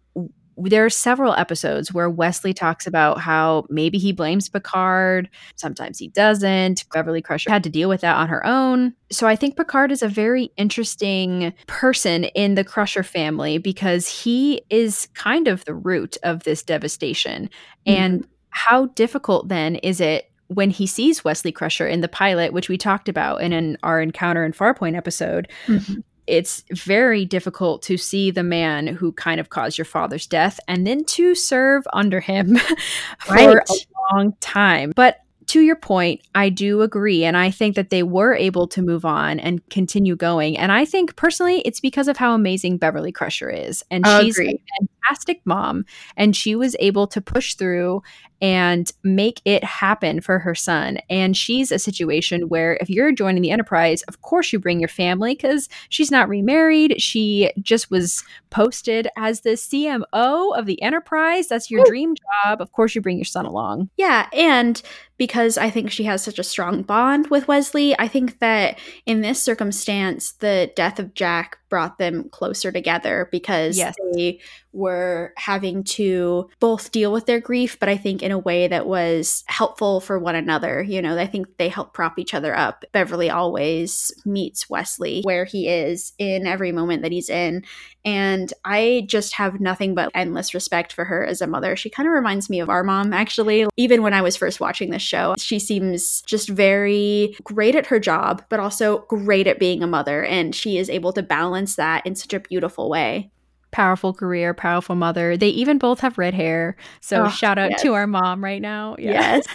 Speaker 2: there are several episodes where Wesley talks about how maybe he blames Picard, sometimes he doesn't. Beverly Crusher had to deal with that on her own. So I think Picard is a very interesting person in the Crusher family because he is kind of the root of this devastation. Mm-hmm. And how difficult then is it when he sees Wesley Crusher in the pilot, which we talked about in an, our encounter in Farpoint episode, mm-hmm it's very difficult to see the man who kind of caused your father's death and then to serve under him [LAUGHS] for right. a long time. But to your point, I do agree. And I think that they were able to move on and continue going. And I think personally, it's because of how amazing Beverly Crusher is. And she's a fantastic mom. And she was able to push through and make it happen for her son. And she's a situation where if you're joining the enterprise, of course you bring your family because she's not remarried. She just was posted as the CMO of the enterprise. That's your Ooh. dream job. Of course you bring your son along.
Speaker 1: Yeah. And because I think she has such a strong bond with Wesley, I think that in this circumstance, the death of Jack brought them closer together because yes. they were having to both deal with their grief, but I think in a way that was helpful for one another. You know, I think they help prop each other up. Beverly always meets Wesley where he is in every moment that he's in. And I just have nothing but endless respect for her as a mother. She kind of reminds me of our mom, actually. Even when I was first watching this show, she seems just very great at her job, but also great at being a mother. And she is able to balance that in such a beautiful way.
Speaker 2: Powerful career, powerful mother. They even both have red hair. So
Speaker 1: Oh,
Speaker 2: shout out
Speaker 1: yes.
Speaker 2: to our mom right now.
Speaker 1: Yes.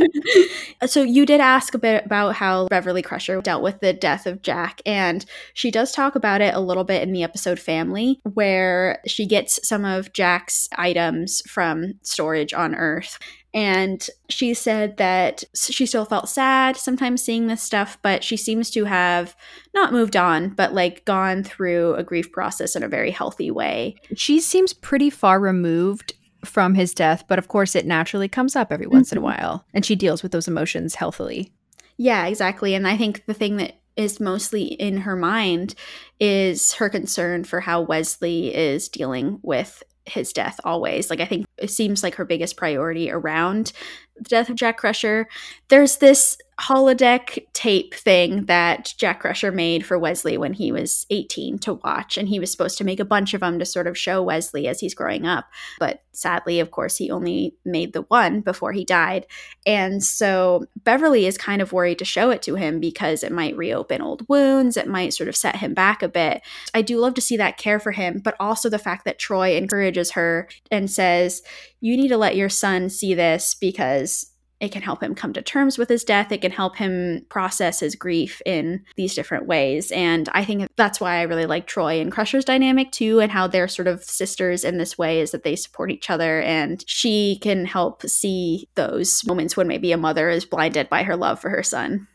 Speaker 1: [LAUGHS] [LAUGHS] so you did ask a bit about how Beverly Crusher dealt with the death of Jack, and she does talk about it a little bit in the episode Family, where she gets some of Jack's items from storage on Earth. And she said that she still felt sad sometimes seeing this stuff, but she seems to have not moved on, but like gone through a grief process in a very healthy way.
Speaker 2: She seems pretty far removed from his death, but of course it naturally comes up every once in a
Speaker 1: Mhm.
Speaker 2: while. And she deals with those emotions healthily.
Speaker 1: Yeah, exactly. And I think the thing that is mostly in her mind is her concern for how Wesley is dealing with his death always. Like, I think it seems like her biggest priority around the death of Jack Crusher. There's this holodeck tape thing that Jack Crusher made for Wesley when he was 18 to watch. And he was supposed to make a bunch of them to sort of show Wesley as he's growing up. But sadly, of course, he only made the one before he died. And so Beverly is kind of worried to show it to him because it might reopen old wounds. It might sort of set him back a bit. I do love to see that care for him, but also the fact that Troi encourages her and says, You need to let your son see this because it can help him come to terms with his death. It can help him process his grief in these different ways. And I think that's why I really like Troi and Crusher's dynamic too, and how they're sort of sisters in this way is that they support each other. And she can help see those moments when maybe a mother is blinded by her love for her son.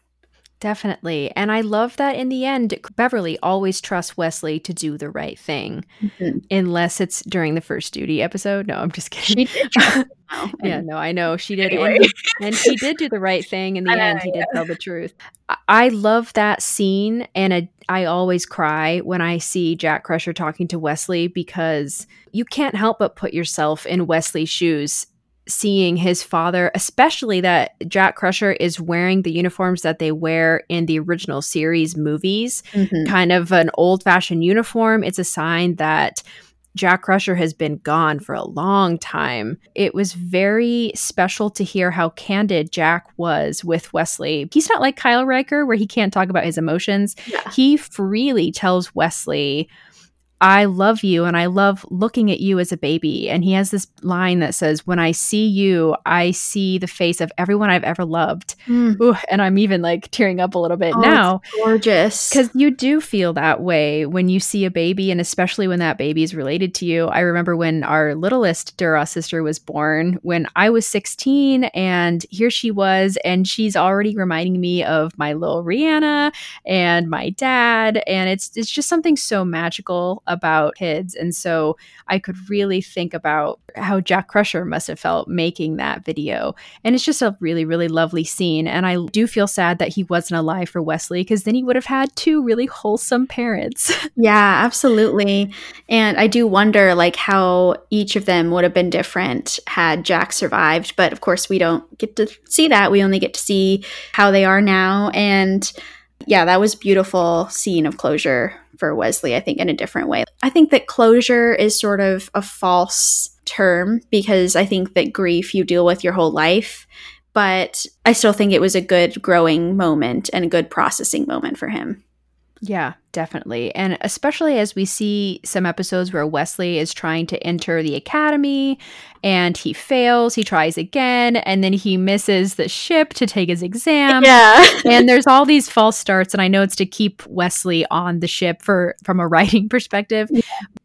Speaker 2: Definitely. And I love that in the end, Beverly always trusts Wesley to do the right thing,
Speaker 1: Mhm.
Speaker 2: unless it's during the first duty episode. No, I'm just kidding.
Speaker 1: She did [LAUGHS] trust him,
Speaker 2: yeah, no, I know she did.
Speaker 1: Anyway.
Speaker 2: And, he, and he did do the right thing in [LAUGHS] the
Speaker 1: I know,
Speaker 2: end. He did tell the truth. I, I love that scene. And I I always cry when I see Jack Crusher talking to Wesley because you can't help but put yourself in Wesley's shoes seeing his father, especially that Jack Crusher is wearing the uniforms that they wear in the original series movies,
Speaker 1: Mhm.
Speaker 2: kind of an old fashioned uniform. It's a sign that Jack Crusher has been gone for a long time. It was very special to hear how candid Jack was with Wesley. He's not like Kyle Riker, where he can't talk about his emotions.
Speaker 1: Yeah.
Speaker 2: He freely tells Wesley, I love you and I love looking at you as a baby. And he has this line that says, When I see you, I see the face of everyone I've ever loved.
Speaker 1: Mm.
Speaker 2: Ooh, and I'm even like tearing up a little bit
Speaker 1: Oh,
Speaker 2: now.
Speaker 1: gorgeous.
Speaker 2: Because you do feel that way when you see a baby, and especially when that baby is related to you. I remember when our littlest Duras sister was born, when I was 16, and here she was, and she's already reminding me of my little Rhianna and my dad, and it's it's just something so magical about kids, and so I could really think about how Jack Crusher must have felt making that video, and it's just a really really lovely scene, and I do feel sad that he wasn't alive for Wesley because then he would have had two really wholesome parents. [LAUGHS]
Speaker 1: Yeah, absolutely. And I do wonder like how each of them would have been different had Jack survived, but of course we don't get to see that. We only get to see how they are now and yeah, that was beautiful scene of closure for Wesley, I think in a different way. I think that closure is sort of a false term because I think that grief you deal with your whole life, but I still think it was a good growing moment and a good processing moment for him.
Speaker 2: Yeah, definitely. And especially as we see some episodes where Wesley is trying to enter the academy and he fails, he tries again, and then he misses the ship to take his exam.
Speaker 1: yeah. [LAUGHS]
Speaker 2: and there's all these false starts and i know it's to keep wesley on the ship for from a [LAUGHS] writing perspective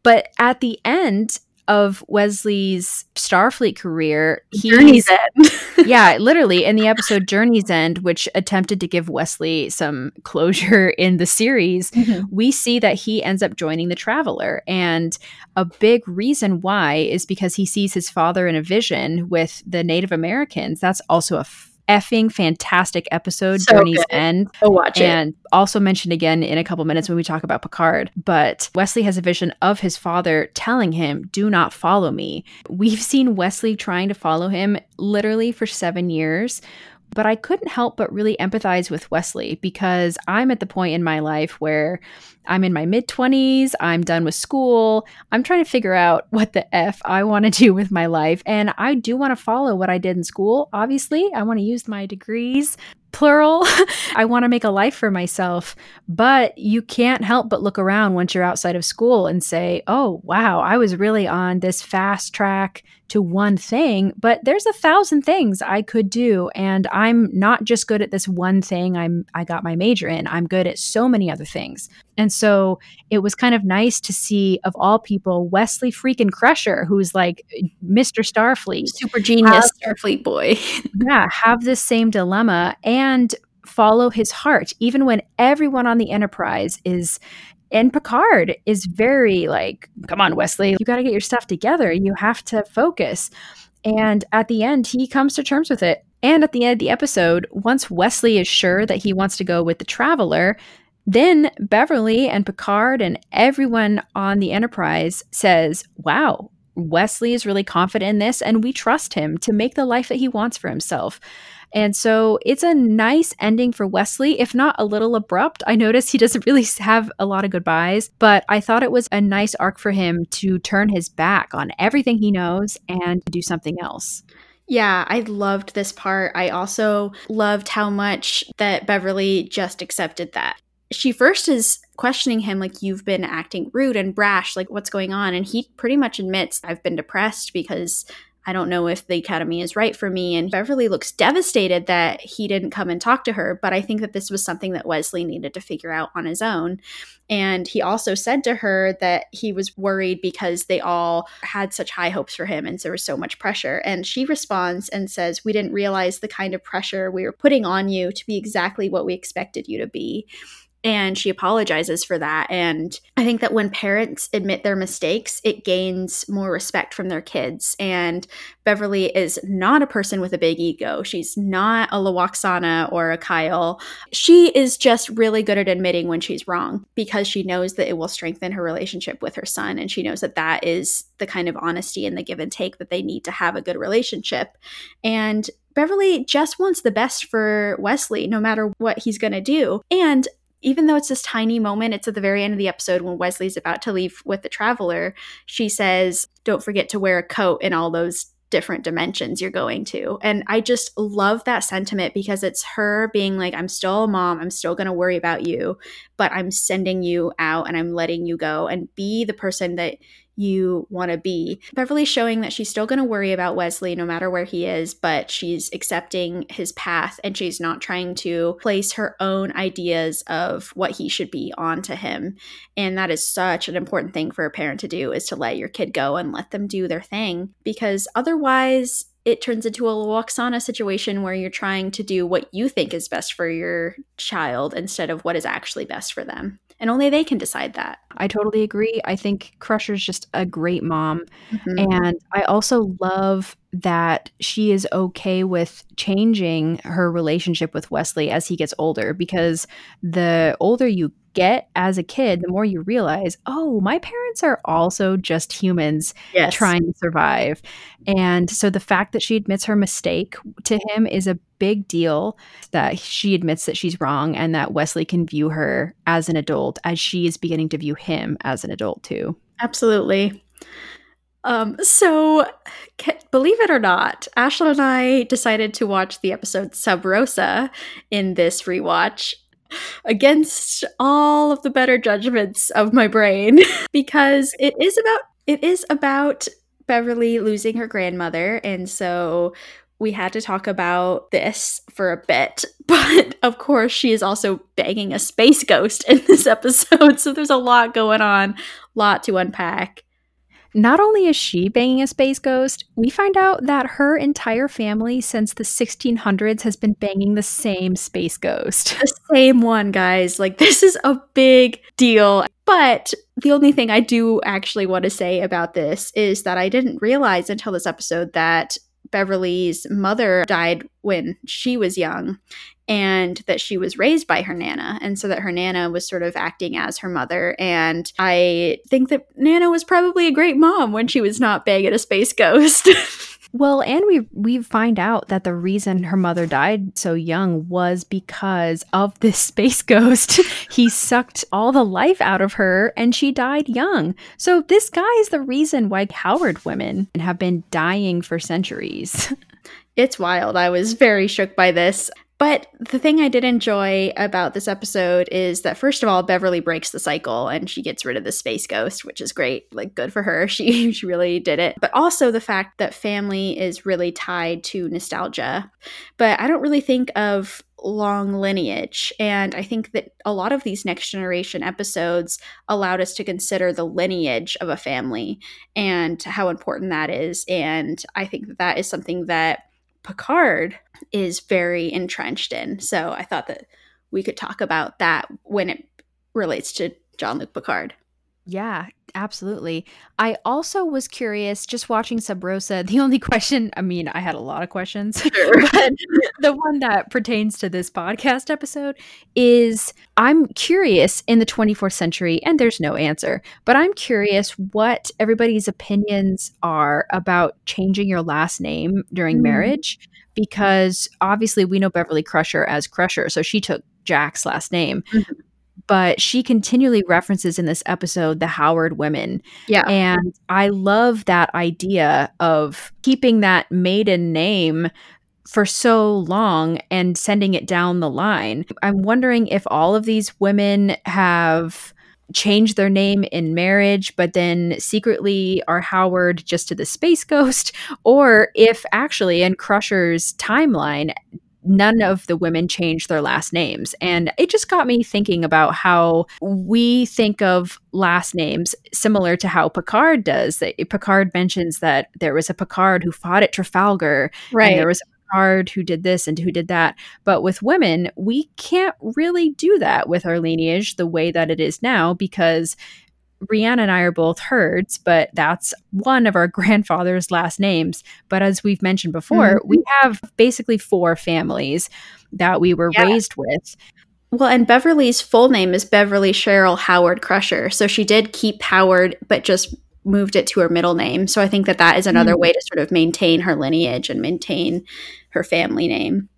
Speaker 2: but at the end of wesley's starfleet career
Speaker 1: Journey's [LAUGHS] End.
Speaker 2: yeah literally in the episode journey's end which attempted to give wesley some closure [LAUGHS] in the series mm-hmm. we see that he ends up joining the Traveler. And a big reason why is because he sees his father in a vision with the Native Americans. That's also a effing fantastic episode,
Speaker 1: So
Speaker 2: Journey's
Speaker 1: good.
Speaker 2: End.
Speaker 1: Go watch it.
Speaker 2: And also mentioned again in a couple minutes when we talk about Picard. But Wesley has a vision of his father telling him, Do not follow me. We've seen Wesley trying to follow him literally for seven years. But I couldn't help but really empathize with Wesley because I'm at the point in my life where I'm in my mid 20s, I'm done with school, I'm trying to figure out what the F I want to do with my life. And I do want to follow what I did in school. Obviously, I want to use my degrees, plural. [LAUGHS] I want to make a life for myself. But you can't help but look around once you're outside of school and say, oh, wow, I was really on this fast track to one thing, but there's a thousand things I could do. And I'm not just good at this one thing I'm I got my major in. I'm good at so many other things. And so it was kind of nice to see, of all people, Wesley freaking Crusher, who's like Mr. Starfleet.
Speaker 1: Super genius have, Starfleet boy. [LAUGHS]
Speaker 2: yeah, have this same dilemma and follow his heart, even when everyone on the Enterprise is and Picard is very like, come on, Wesley, you got to get your stuff together. You have to focus. And at the end, he comes to terms with it. And at the end of the episode, once Wesley is sure that he wants to go with the Traveler, then Beverly and Picard and everyone on the Enterprise says, wow, Wesley is really confident in this, and we trust him to make the life that he wants for himself. And so it's a nice ending for Wesley, if not a little abrupt. I noticed he [LAUGHS] doesn't really have a lot of goodbyes, but I thought it was a nice arc for him to turn his back on everything he knows and do something else.
Speaker 1: Yeah, I loved this part. I also loved how much that Beverly just accepted that. She first is questioning him, like, you've been acting rude and brash, like, what's going on? And he pretty much admits, I've been depressed because I don't know if the academy is right for me. And Beverly looks devastated that he didn't come and talk to her. But I think that this was something that Wesley needed to figure out on his own. And he also said to her that he was worried because they all had such high hopes for him and there was so much pressure. And she responds and says, We didn't realize the kind of pressure we were putting on you to be exactly what we expected you to be and she apologizes for that. And i think that when parents admit their mistakes it gains more respect from their kids. And beverly is not a person with a big ego. She's not a Lwaxana or a kyle. She is just really good at admitting when she's wrong because she knows that it will strengthen her relationship with her son. And she knows that that is the kind of honesty and the give and take that they need to have a good relationship. And Beverly just wants the best for Wesley, no matter what he's going to do. And even though it's this tiny moment, it's at the very end of the episode when Wesley's about to leave with the traveler. She says, Don't forget to wear a coat in all those different dimensions you're going to. And I just love that sentiment because it's her being like, I'm still a mom. I'm still going to worry about you, but I'm sending you out and I'm letting you go and be the person that you want to be. Beverly's showing that she's still going to worry about Wesley no matter where he is, but she's accepting his path and she's not trying to place her own ideas of what he should be onto him. And that is such an important thing for a parent to do is to let your kid go and let them do their thing because otherwise it turns into a Lwaxana situation where you're trying to do what you think is best for your child instead of what is actually best for them and only they can decide that.
Speaker 2: I totally agree. I think Crusher's just a great mom. Mm-hmm. And I also love that she is okay with changing her relationship with Wesley as he gets older because the older you get as a kid, the more you realize, oh, my parents are also just humans yes. trying to survive. And so the fact that she admits her mistake to him is a big deal, that she admits that she's wrong and that Wesley can view her as an adult as she is beginning to view him as an adult too.
Speaker 1: Absolutely. Um, so, believe it or not, Ashlyn and I decided to watch the episode Sub Rosa in this rewatch, against all of the better judgments of my brain. [LAUGHS] Because it is about it is about Beverly losing her grandmother. And so we had to talk about this for a bit. [LAUGHS] But of course she is also banging a space ghost in this [LAUGHS] episode. So there's a lot going on lot to unpack
Speaker 2: not only is she banging a space ghost, we find out that her entire family since the 1600s has been banging the same space ghost.
Speaker 1: The same one, guys. Like, this is a big deal. But the only thing I do actually want to say about this is that I didn't realize until this episode that Beverly's mother died when she was young and that she was raised by her nana. And so that her nana was sort of acting as her mother. And i think that nana was probably a great mom when she was not banging a space ghost [LAUGHS]
Speaker 2: Well, and we we find out that the reason her mother died so young was because of this [LAUGHS] space ghost. [LAUGHS] he sucked all the life out of her and she died young. So this guy is the reason why Howard women have been dying for centuries. [LAUGHS]
Speaker 1: it's wild. I was very shook by this. But the thing I did enjoy about this episode is that first of all, Beverly breaks the cycle and she gets rid of the space ghost, which is great. Like good for her. [LAUGHS] She she really did it. But also the fact that family is really tied to nostalgia. But I don't really think of long lineage. And I think that a lot of these next generation episodes allowed us to consider the lineage of a family and how important that is. And I think that, that is something that Picard is very entrenched in. So I thought that we could talk about that when it relates to Jean-Luc Picard.
Speaker 2: Yeah, absolutely. I also was curious just watching Sub Rosa. [LAUGHS] The only question, I mean, I had a lot of questions, [LAUGHS] sure. but the one that pertains to this podcast episode is I'm curious in the 24th century, and there's no answer, but I'm curious what everybody's opinions are about changing your last name during mm. marriage, because obviously we know Beverly Crusher as Crusher, so she took Jack's last name. Mm-hmm but she continually references in this episode the Howard women.
Speaker 1: Yeah.
Speaker 2: And I love that idea of keeping that maiden name for so long and sending it down the line. I'm wondering if all of these women have changed their name in marriage, but then secretly are Howard just to the space ghost, or if actually in Crusher's timeline, none of the women changed their last names. And it just got me thinking about how we think of last names similar to how Picard does. Picard mentions that there was a Picard who fought at Trafalgar.
Speaker 1: Right.
Speaker 2: And there was a Picard who did this and who did that. But with women, we can't really do that with our lineage the way that it is now because Rhianna and I are both Heards, but that's one of our [LAUGHS] grandfather's last names. But as we've mentioned before, mm-hmm. we have basically four families that we were yeah. raised with.
Speaker 1: Well, and Beverly's full name is Beverly Cheryl Howard Crusher. So she did keep Howard, but just moved it to her middle name. So I think that that is another mm-hmm. way to sort of maintain her lineage and maintain her family name.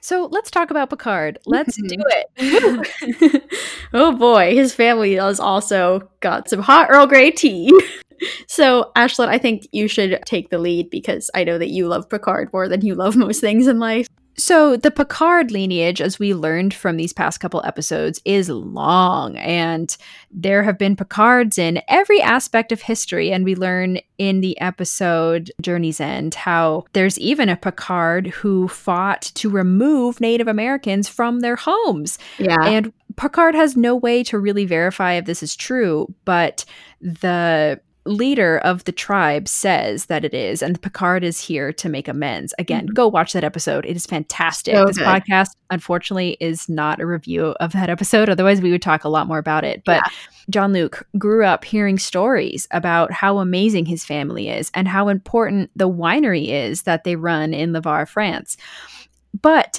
Speaker 2: So let's talk about Picard. Let's do mm-hmm.
Speaker 1: it. [LAUGHS] oh boy, his family has also got some hot Earl Grey tea. [LAUGHS] so, Ashlyn, I think you should take the lead because I know that you love Picard more than you love most things in life.
Speaker 2: So, the Picard lineage, as we learned from these past couple episodes, is long, and there have been Picards in every aspect of history. And we learn in the episode Journey's End how there's even a Picard who fought to remove Native Americans from their homes.
Speaker 1: Yeah.
Speaker 2: And Picard has no way to really verify if this is true, but the leader of the tribe says that it is, and Picard is here to make amends. Again, mm-hmm. go watch that episode. It is fantastic. So this good. podcast, unfortunately, is not a review of that episode. Otherwise, we would talk a lot more about it. But yeah. Jean-Luc grew up hearing stories about how amazing his family is and how important the winery is that they run in La Barre, France. But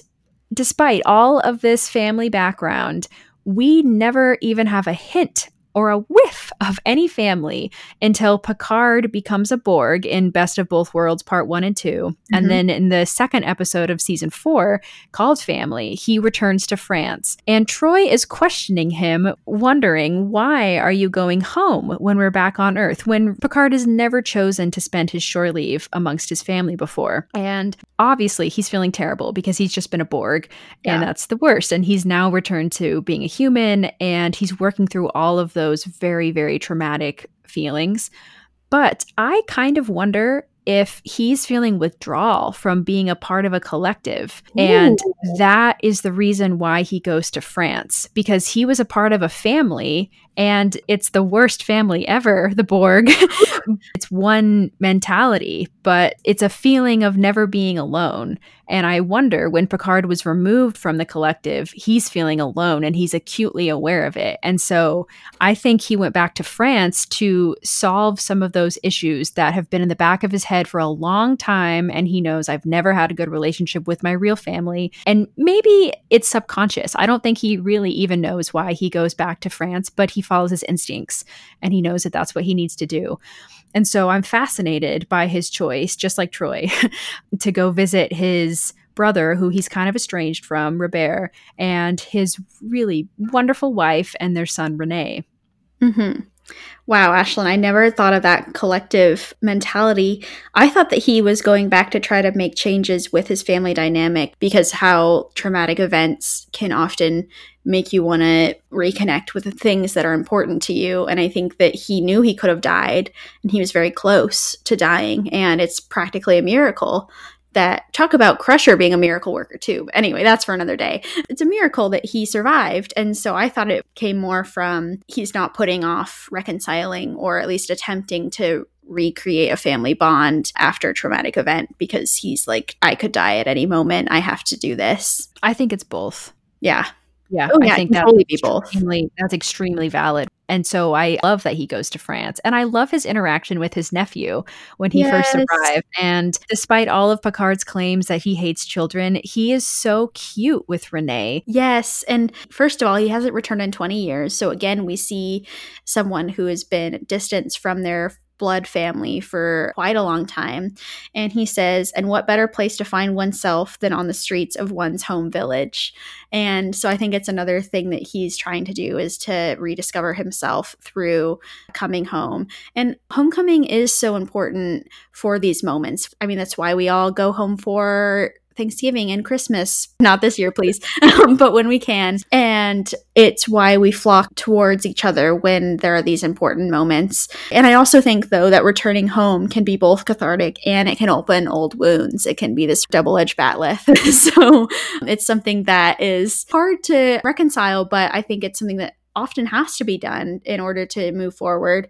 Speaker 2: despite all of this family background, we never even have a hint or a whiff of any family until Picard becomes a Borg in Best of Both Worlds Part 1 and 2. Mm-hmm. And then in the second episode of season 4, called Family, he returns to France. And Troi is questioning him, wondering, why are you going home when we're back on Earth? When Picard has never chosen to spend his shore leave amongst his family before. And obviously, he's feeling terrible because he's just been a Borg, and yeah. that's the worst. And he's now returned to being a human, and he's working through all of those very, very traumatic feelings. But I kind of wonder if he's feeling withdrawal from being a part of a collective. Ooh. And that is the reason why he goes to France because he was a part of a family and it's the worst family ever, the Borg. [LAUGHS] it's one mentality, but it's a feeling of never being alone. And I wonder when Picard was removed from the collective, he's feeling alone and he's acutely aware of it. And so I think he went back to France to solve some of those issues that have been in the back of his head for a long time. And he knows I've never had a good relationship with my real family. And maybe it's subconscious. I don't think he really even knows why he goes back to France, but he follows his instincts and he knows that that's what he needs to do. And so I'm fascinated by his choice, just like Troi, [LAUGHS] to go visit his brother, who he's kind of estranged from, Robert, and his really wonderful wife and their son, Renee.
Speaker 1: Mm-hmm. Wow, Ashlyn, I never thought of that collective mentality. I thought that he was going back to try to make changes with his family dynamic because how traumatic events can often make you want to reconnect with the things that are important to you. And I think that he knew he could have died and he was very close to dying. And it's practically a miracle that talk about Crusher being a miracle worker too. But anyway, that's for another day. It's a miracle that he survived. And so I thought it came more from he's not putting off reconciling or at least attempting to recreate a family bond after a traumatic event because he's like, I could die at any moment. I have to do this.
Speaker 2: I think it's both.
Speaker 1: Yeah.
Speaker 2: Yeah,
Speaker 1: Oh,
Speaker 2: I think
Speaker 1: it can
Speaker 2: that's
Speaker 1: totally be both.
Speaker 2: extremely, that's extremely valid. And so I love that he goes to France. And I love his interaction with his nephew when he first arrived. And despite all of Picard's claims that he hates children, he is so cute with Renee.
Speaker 1: Yes. And first of all, he hasn't returned in 20 years. So again, we see someone who has been distanced from their blood family for quite a long time. And he says, and what better place to find oneself than on the streets of one's home village? And so I think it's another thing that he's trying to do is to rediscover himself through coming home. And homecoming is so important for these moments. I mean, that's why we all go home for Thanksgiving and Christmas. Not this year, please, [LAUGHS] um, but when we can. And it's why we flock towards each other when there are these important moments. And I also think, though, that returning home can be both cathartic and it can open old wounds. It can be this double edged bat'leth. [LAUGHS] so it's something that is hard to reconcile, but I think it's something that often has to be done in order to move forward.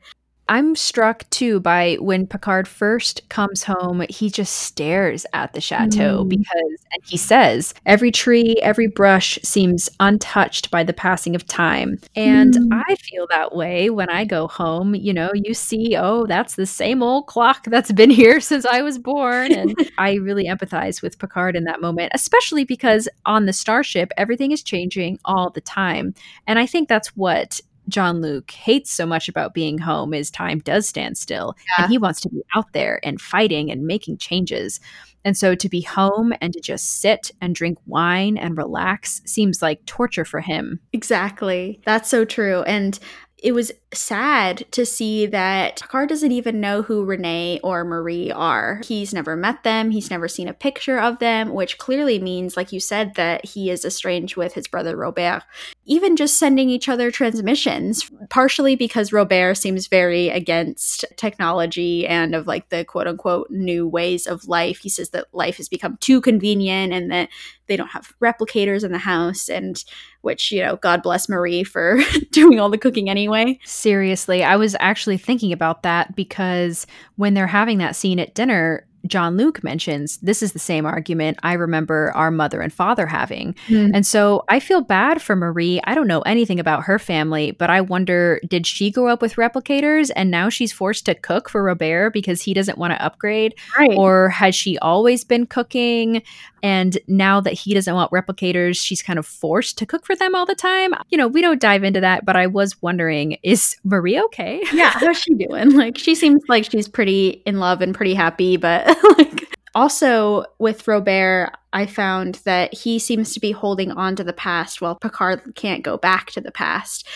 Speaker 2: I'm struck too by when Picard first comes home, he just stares at the chateau
Speaker 1: Mm.
Speaker 2: because, and he says, every tree, every brush seems untouched by the passing of time. And
Speaker 1: Mm.
Speaker 2: I feel that way when I go home. You know, you see, oh, that's the same old clock that's been here [LAUGHS] since I was born. And [LAUGHS] I really empathize with Picard in that moment, especially because on the starship, everything is changing all the time. And I think that's what Jean Luc hates so much about being home is time does stand still
Speaker 1: Yeah.
Speaker 2: and he wants to be out there and fighting and making changes. And so to be home and to just sit and drink wine and relax seems like torture for him.
Speaker 1: Exactly. That's so true. And it was sad to see that Picard doesn't even know who Renee or Marie are. He's never met them, he's never seen a picture of them, which clearly means, like you said, that he is estranged with his brother Robert. Even just sending each other transmissions, partially because Robert seems very against technology and of like the quote unquote new ways of life. He says that life has become too convenient and that they don't have replicators in the house and which you know god bless marie for [LAUGHS] doing all the cooking anyway
Speaker 2: Seriously, I was actually thinking about that because when they're having that scene at dinner, Jean Luc mentions this is the same argument I remember our mother and father having.
Speaker 1: Mm.
Speaker 2: And so I feel bad for Marie. I don't know anything about her family, but I wonder did she grow up with replicators and now she's forced to cook for Robert because he doesn't want to upgrade?
Speaker 1: right
Speaker 2: Or has she always been cooking? And now that he doesn't want replicators, she's kind of forced to cook for them all the time. You know, we don't dive into that, but I was wondering is Marie okay? [LAUGHS]
Speaker 1: yeah how's she doing like she seems like she's pretty in love and pretty happy but [LAUGHS] like also with robert i found that he seems to be holding on to the past while picard can't go back to the past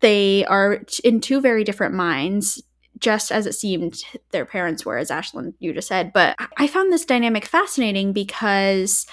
Speaker 1: they are in two very different minds just as it seemed their parents were as ashlyn you just said but I- found this dynamic fascinating because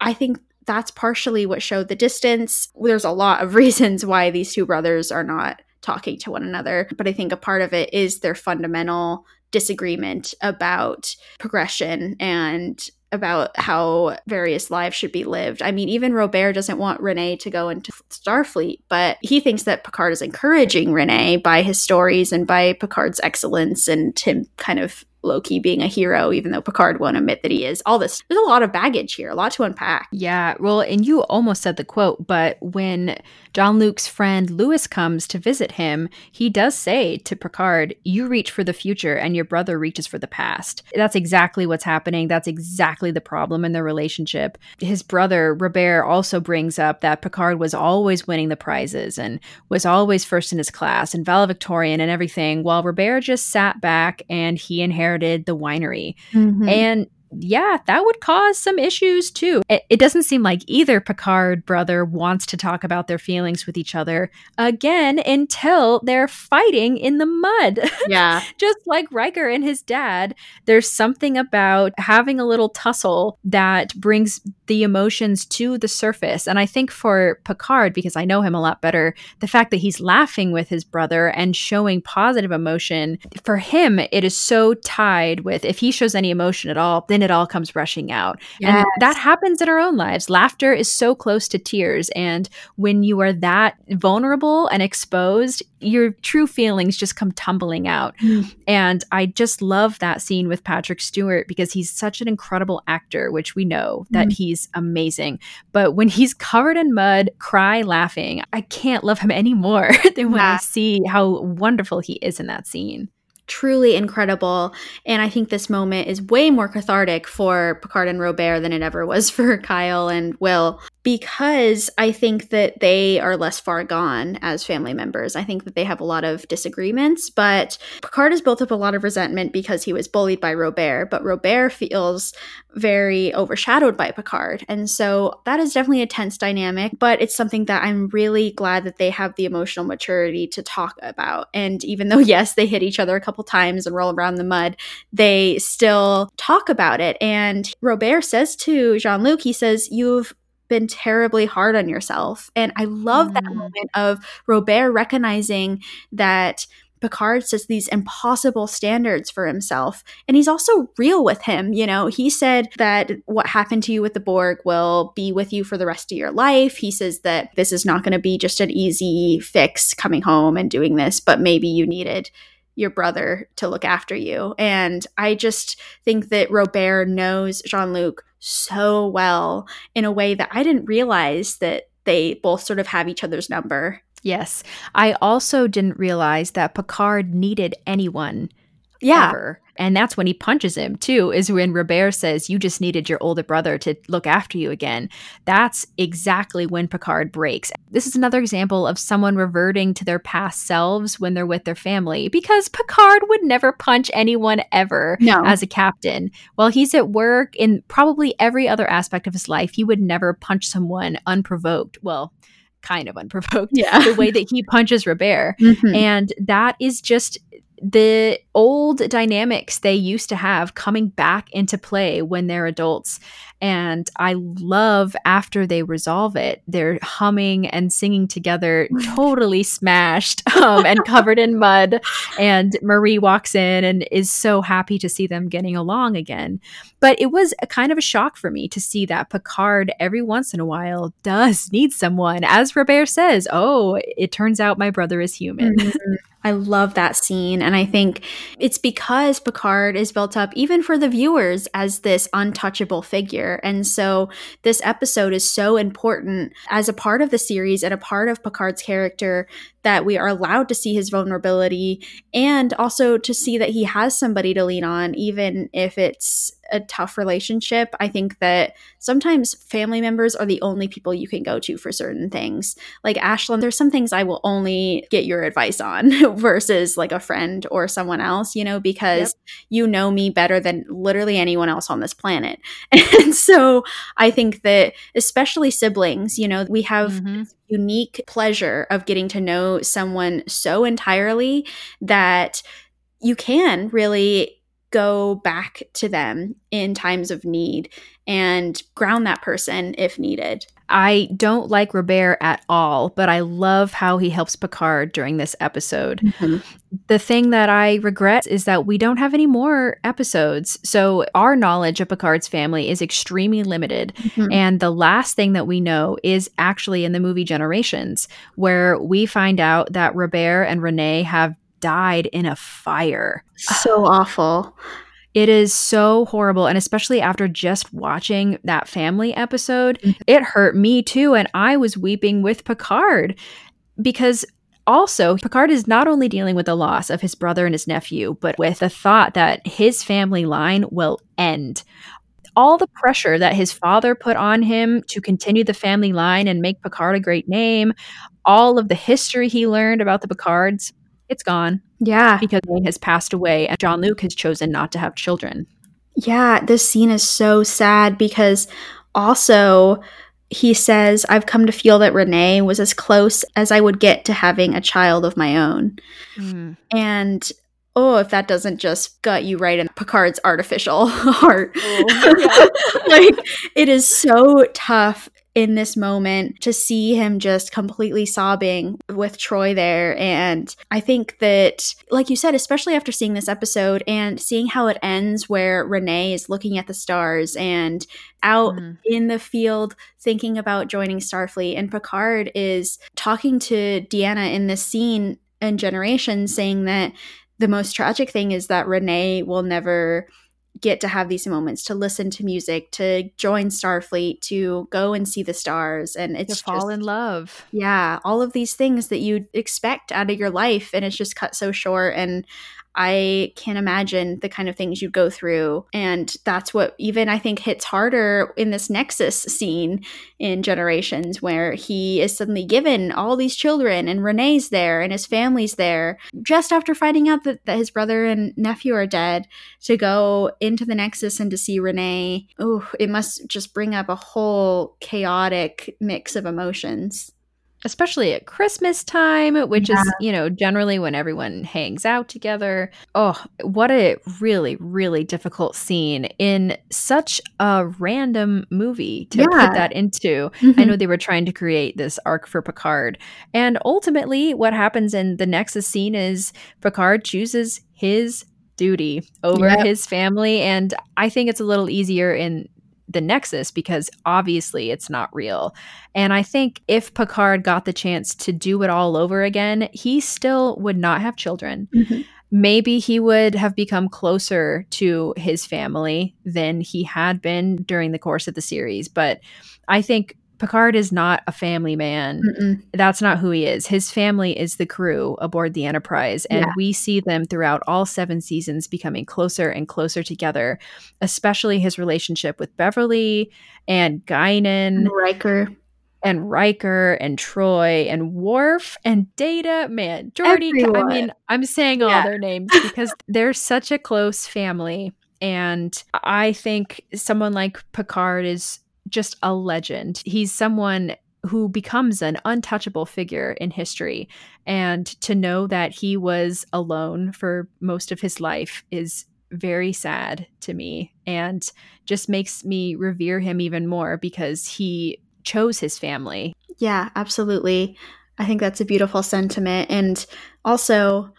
Speaker 1: i think that's partially what showed the distance there's a lot of [LAUGHS] reasons why these two brothers are not talking to one another. But I think a part of it is their fundamental disagreement about progression and about how various lives should be lived. I mean, even Robert doesn't want Renee to go into Starfleet, but he thinks that Picard is encouraging Renee by his stories and by Picard's excellence and him kind of Loki being a hero, even though Picard won't admit that he is. All this, there's a lot of baggage here, a lot to unpack.
Speaker 2: Yeah, well, and you almost said the quote, but when Jean Luc's friend Lewis comes to visit him, he does say to Picard, You reach for the future and your brother reaches for the past. That's exactly what's happening. That's exactly the problem in their relationship. His brother, Robert, also brings up that Picard was always winning the prizes and was always first in his class and valedictorian and everything, while Robert just sat back and he inherited the winery.
Speaker 1: Mm-hmm.
Speaker 2: And yeah, that would cause some issues too. It, it, doesn't seem like either Picard brother wants to talk about their feelings with each other again until they're fighting in the mud. [LAUGHS]
Speaker 1: Yeah.
Speaker 2: Just like Riker and his dad, there's something about having a little tussle that brings the emotions to the surface. And I think for Picard, because I know him a lot better, the fact that he's laughing with his brother and showing positive emotion, for him, it is so tied with if he shows any emotion at all, then it all comes rushing out. Yes. And that happens in our own lives. Laughter is so close to tears. And when you are that vulnerable and exposed, your true feelings just come tumbling out. Mm. And I just love that scene with Patrick Stewart because he's such an incredible actor, which we know that mm. he's amazing. But when he's covered in mud, cry laughing, I can't love him [LAUGHS] any more than when yeah. I see how wonderful he is in that scene
Speaker 1: truly incredible. And I think this moment is way more cathartic for Picard and Robert than it ever was [LAUGHS] for Kyle and Will because I think that they are less far gone as family members. I think that they have a lot of disagreements, but Picard has built up a lot of resentment because he was bullied by Robert, but Robert feels very overshadowed by Picard. And so that is definitely a tense dynamic, but it's something that I'm really glad that they have the emotional maturity to talk about. And even though, [LAUGHS] yes, they hit each other a couple times and roll around the mud, they still talk about it. And Robert says to Jean Luc, he says, You've been terribly hard on yourself. And I love mm. that moment of Robert recognizing that Picard sets these impossible standards for himself. And he's also real with him. You know, he said that what happened to you with the Borg will be with you for the rest of your life. He says that this is not going to be just an easy fix coming home and doing this, but maybe you needed your brother to look after you. And I just think that Robert knows Jean Luc so well in a way that I didn't realize that they both sort of have each other's number.
Speaker 2: Yes. I also didn't realize that Picard needed anyone.
Speaker 1: Yeah.
Speaker 2: Ever. And that's when he punches him, too, is when Robert says, You just needed your older brother to look after you again. That's exactly when Picard breaks. This is another example of someone reverting to their past selves when they're with their family, because Picard would never punch anyone ever
Speaker 1: no.
Speaker 2: as a captain. While he's at work, in probably every other aspect of his life, he would never punch someone unprovoked. Well, kind of unprovoked.
Speaker 1: Yeah.
Speaker 2: the way that he punches Robert. [LAUGHS] Mm-hmm. And that is just the old dynamics they used to have coming back into play when they're adults. And I love after they resolve it, they're humming and singing together, [LAUGHS] totally smashed um, and covered in mud. And Marie walks in and is so happy to see them getting along again. But it was a kind of a shock for me to see that Picard every once in a while does need someone. As Robert says, oh, it turns out my brother is human.
Speaker 1: Mm-hmm. I love that scene. And I think it's because Picard is built up, even for the viewers, as this untouchable figure. And so this episode is so important as a part of the series and a part of Picard's character that we are allowed to see his vulnerability and also to see that he has somebody to lean on, even if it's a tough relationship. I think that sometimes family members are the only people you can go to for certain things. Like Ashlyn, there's some things I will only get your advice on [LAUGHS] versus like a friend or someone else, you know, because yep. you know me better than literally anyone else on this planet. [LAUGHS] And so I think that especially siblings, you know, we have mm-hmm unique pleasure of getting to know someone so entirely that you can really go back to them in times of need and ground that person if needed.
Speaker 2: I don't like Robert at all, but I love how he helps Picard during this episode. Mm-hmm. The thing that I regret is that we don't have any more episodes. So our knowledge of Picard's family is extremely limited. Mm-hmm. And the last thing that we know is actually in the movie Generations, where we find out that Robert and Renee have died in a fire.
Speaker 1: So awful.
Speaker 2: It is so horrible. And especially after just watching that family episode, mm-hmm. it hurt me too. And I was weeping with Picard because also, Picard is not only dealing with the loss of his brother and his nephew, but with the thought that his family line will end. All the pressure that his father put on him to continue the family line and make Picard a great name, all of the history he learned about the Picards, it's gone.
Speaker 1: Yeah.
Speaker 2: Because he has passed away and Jean Luc has chosen not to have children.
Speaker 1: Yeah, this scene is so sad because also he says, I've come to feel that Renee was as close as I would get to having a child of my own.
Speaker 2: Mm.
Speaker 1: And oh, if that doesn't just gut you right in Picard's artificial [LAUGHS] heart.
Speaker 2: Oh, [LAUGHS]
Speaker 1: like, it is so tough in this moment to see him just completely sobbing with Troi there. And I think that, like you said, especially after seeing this episode and seeing how it ends, where Renee is looking at the stars and out
Speaker 2: Mhm.
Speaker 1: in the field thinking about joining Starfleet, and Picard is talking to Deanna in this scene in Generation, saying that the most tragic thing is that Renee will never get to have these moments to listen to music, to join Starfleet, to go and see the stars. And
Speaker 2: to
Speaker 1: it's
Speaker 2: fall
Speaker 1: just,
Speaker 2: in love.
Speaker 1: yeah, all of these things that you'd expect out of your life. And it's just cut so short. And I can't imagine the kind of things you'd go through. And that's what even I think hits harder in this Nexus scene in Generations, where he is suddenly given all these children, and Renee's there, and his family's there, just after finding out that, that his brother and nephew are dead, to go into the Nexus and to see Renee. Oh, it must just bring up a whole chaotic mix of emotions.
Speaker 2: Especially at Christmas time, which
Speaker 1: Yeah.
Speaker 2: is, you know, generally when everyone hangs out together. Oh, what a really, really difficult scene in such a random movie to
Speaker 1: Yeah.
Speaker 2: put that into. I mm-hmm. know they were trying to create this arc for Picard. And ultimately, what happens in the Nexus scene is Picard chooses his duty over
Speaker 1: Yep.
Speaker 2: his family. And I think it's a little easier in the Nexus because obviously it's not real. And I think if Picard got the chance to do it all over again, he still would not have children.
Speaker 1: Mhm.
Speaker 2: Maybe he would have become closer to his family than he had been during the course of the series. But I think Picard is not a family man.
Speaker 1: Mm-mm.
Speaker 2: That's not who he is. His family is the crew aboard the Enterprise. And
Speaker 1: Yeah.
Speaker 2: we see them throughout all seven seasons becoming closer and closer together, especially his relationship with Beverly and Guinan
Speaker 1: And Riker.
Speaker 2: and Riker and Troi and Worf and Data. Man, Geordi, I mean, I'm saying all
Speaker 1: Yeah.
Speaker 2: their names [LAUGHS] because they're such a close family. And I think someone like Picard is just a legend. He's someone who becomes an untouchable figure in history. And to know that he was alone for most of his life is very sad to me and just makes me revere him even more because he chose his family.
Speaker 1: Yeah, absolutely. I think that's a beautiful sentiment. And also,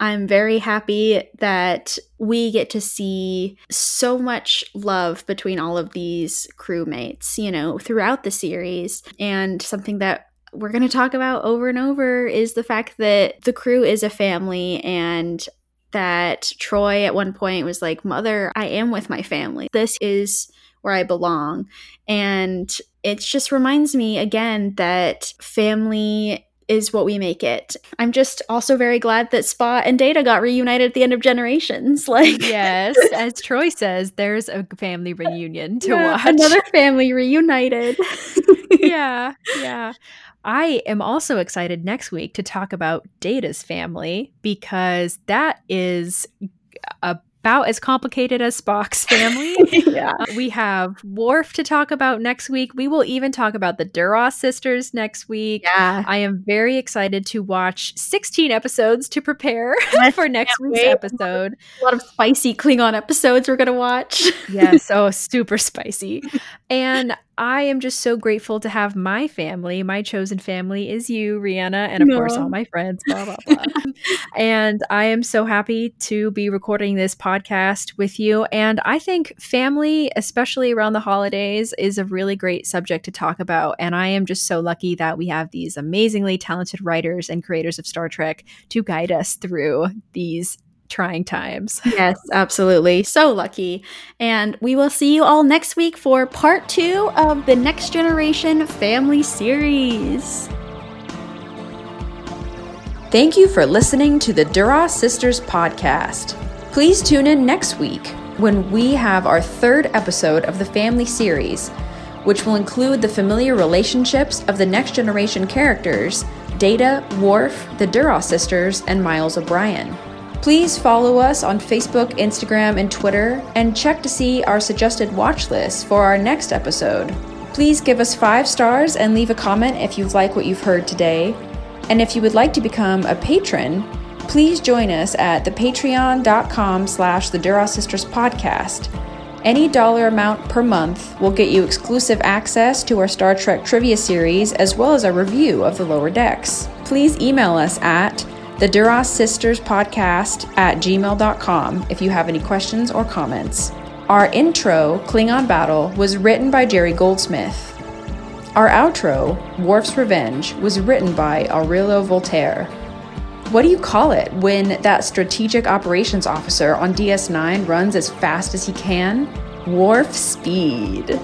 Speaker 1: I'm very happy that we get to see so much love between all of these crewmates, you know, throughout the series. And something that we're going to talk about over and over is the fact that the crew is a family and that Troi at one point was like, Mother, I am with my family. This is where I belong. And it just reminds me again that family is what we make it. I'm just also very glad that Spot and Data got reunited at the end of Generations. [LAUGHS] Like,
Speaker 2: Yes, as Troi says, there's a family reunion to
Speaker 1: yeah,
Speaker 2: watch.
Speaker 1: another family reunited. [LAUGHS] [LAUGHS]
Speaker 2: yeah, yeah. I am also excited next week to talk about Data's family because that is about as complicated as Spock's [LAUGHS] family.
Speaker 1: yeah.
Speaker 2: Uh, we have Worf to talk about next week. We will even talk about the Duras sisters next week.
Speaker 1: Yeah.
Speaker 2: I am very excited to watch 16 episodes to prepare [LAUGHS] for next week's
Speaker 1: wait.
Speaker 2: episode.
Speaker 1: A lot of spicy Klingon episodes we're going to watch.
Speaker 2: yes, oh, super spicy. [LAUGHS] And I am just so grateful to have my family. My chosen family is you, Rhianna, and of course, all my friends, blah, blah, [LAUGHS] blah. and I am so happy to be recording this podcast with you. And I think family, especially around the holidays, is a really great subject to talk about. And I am just so lucky that we have these amazingly talented writers and creators of Star Trek to guide us through these trying times. [LAUGHS]
Speaker 1: Yes, absolutely. So lucky. And we will see you all next week for part two of the Next Generation Family Series.
Speaker 3: Thank you for listening to the Duras Sisters podcast. Please tune in next week when we have our third episode of the family series, which will include the familiar relationships of the next generation characters Data, Worf, the Duras sisters, and Miles O'Brien.
Speaker 2: Please follow us on Facebook, Instagram, and Twitter, and check to see our suggested watch list for our next episode. Please give us five stars and leave a comment if you like what you've heard today. And if you would like to become a patron, please join us at the patreon.com slash the Duras Sisters podcast. Any dollar amount per month will get you exclusive access to our Star Trek trivia series as well as a review of the lower decks. Please email us at the Duras Sisters podcast at gmail.com if you have any questions or comments. Our intro, Klingon Battle, was written by Jerry Goldsmith. Our outro, Worf's Revenge, was written by Aurelio Voltaire. What do you call it when that strategic operations officer on DS9 runs as fast as he can? Warp speed.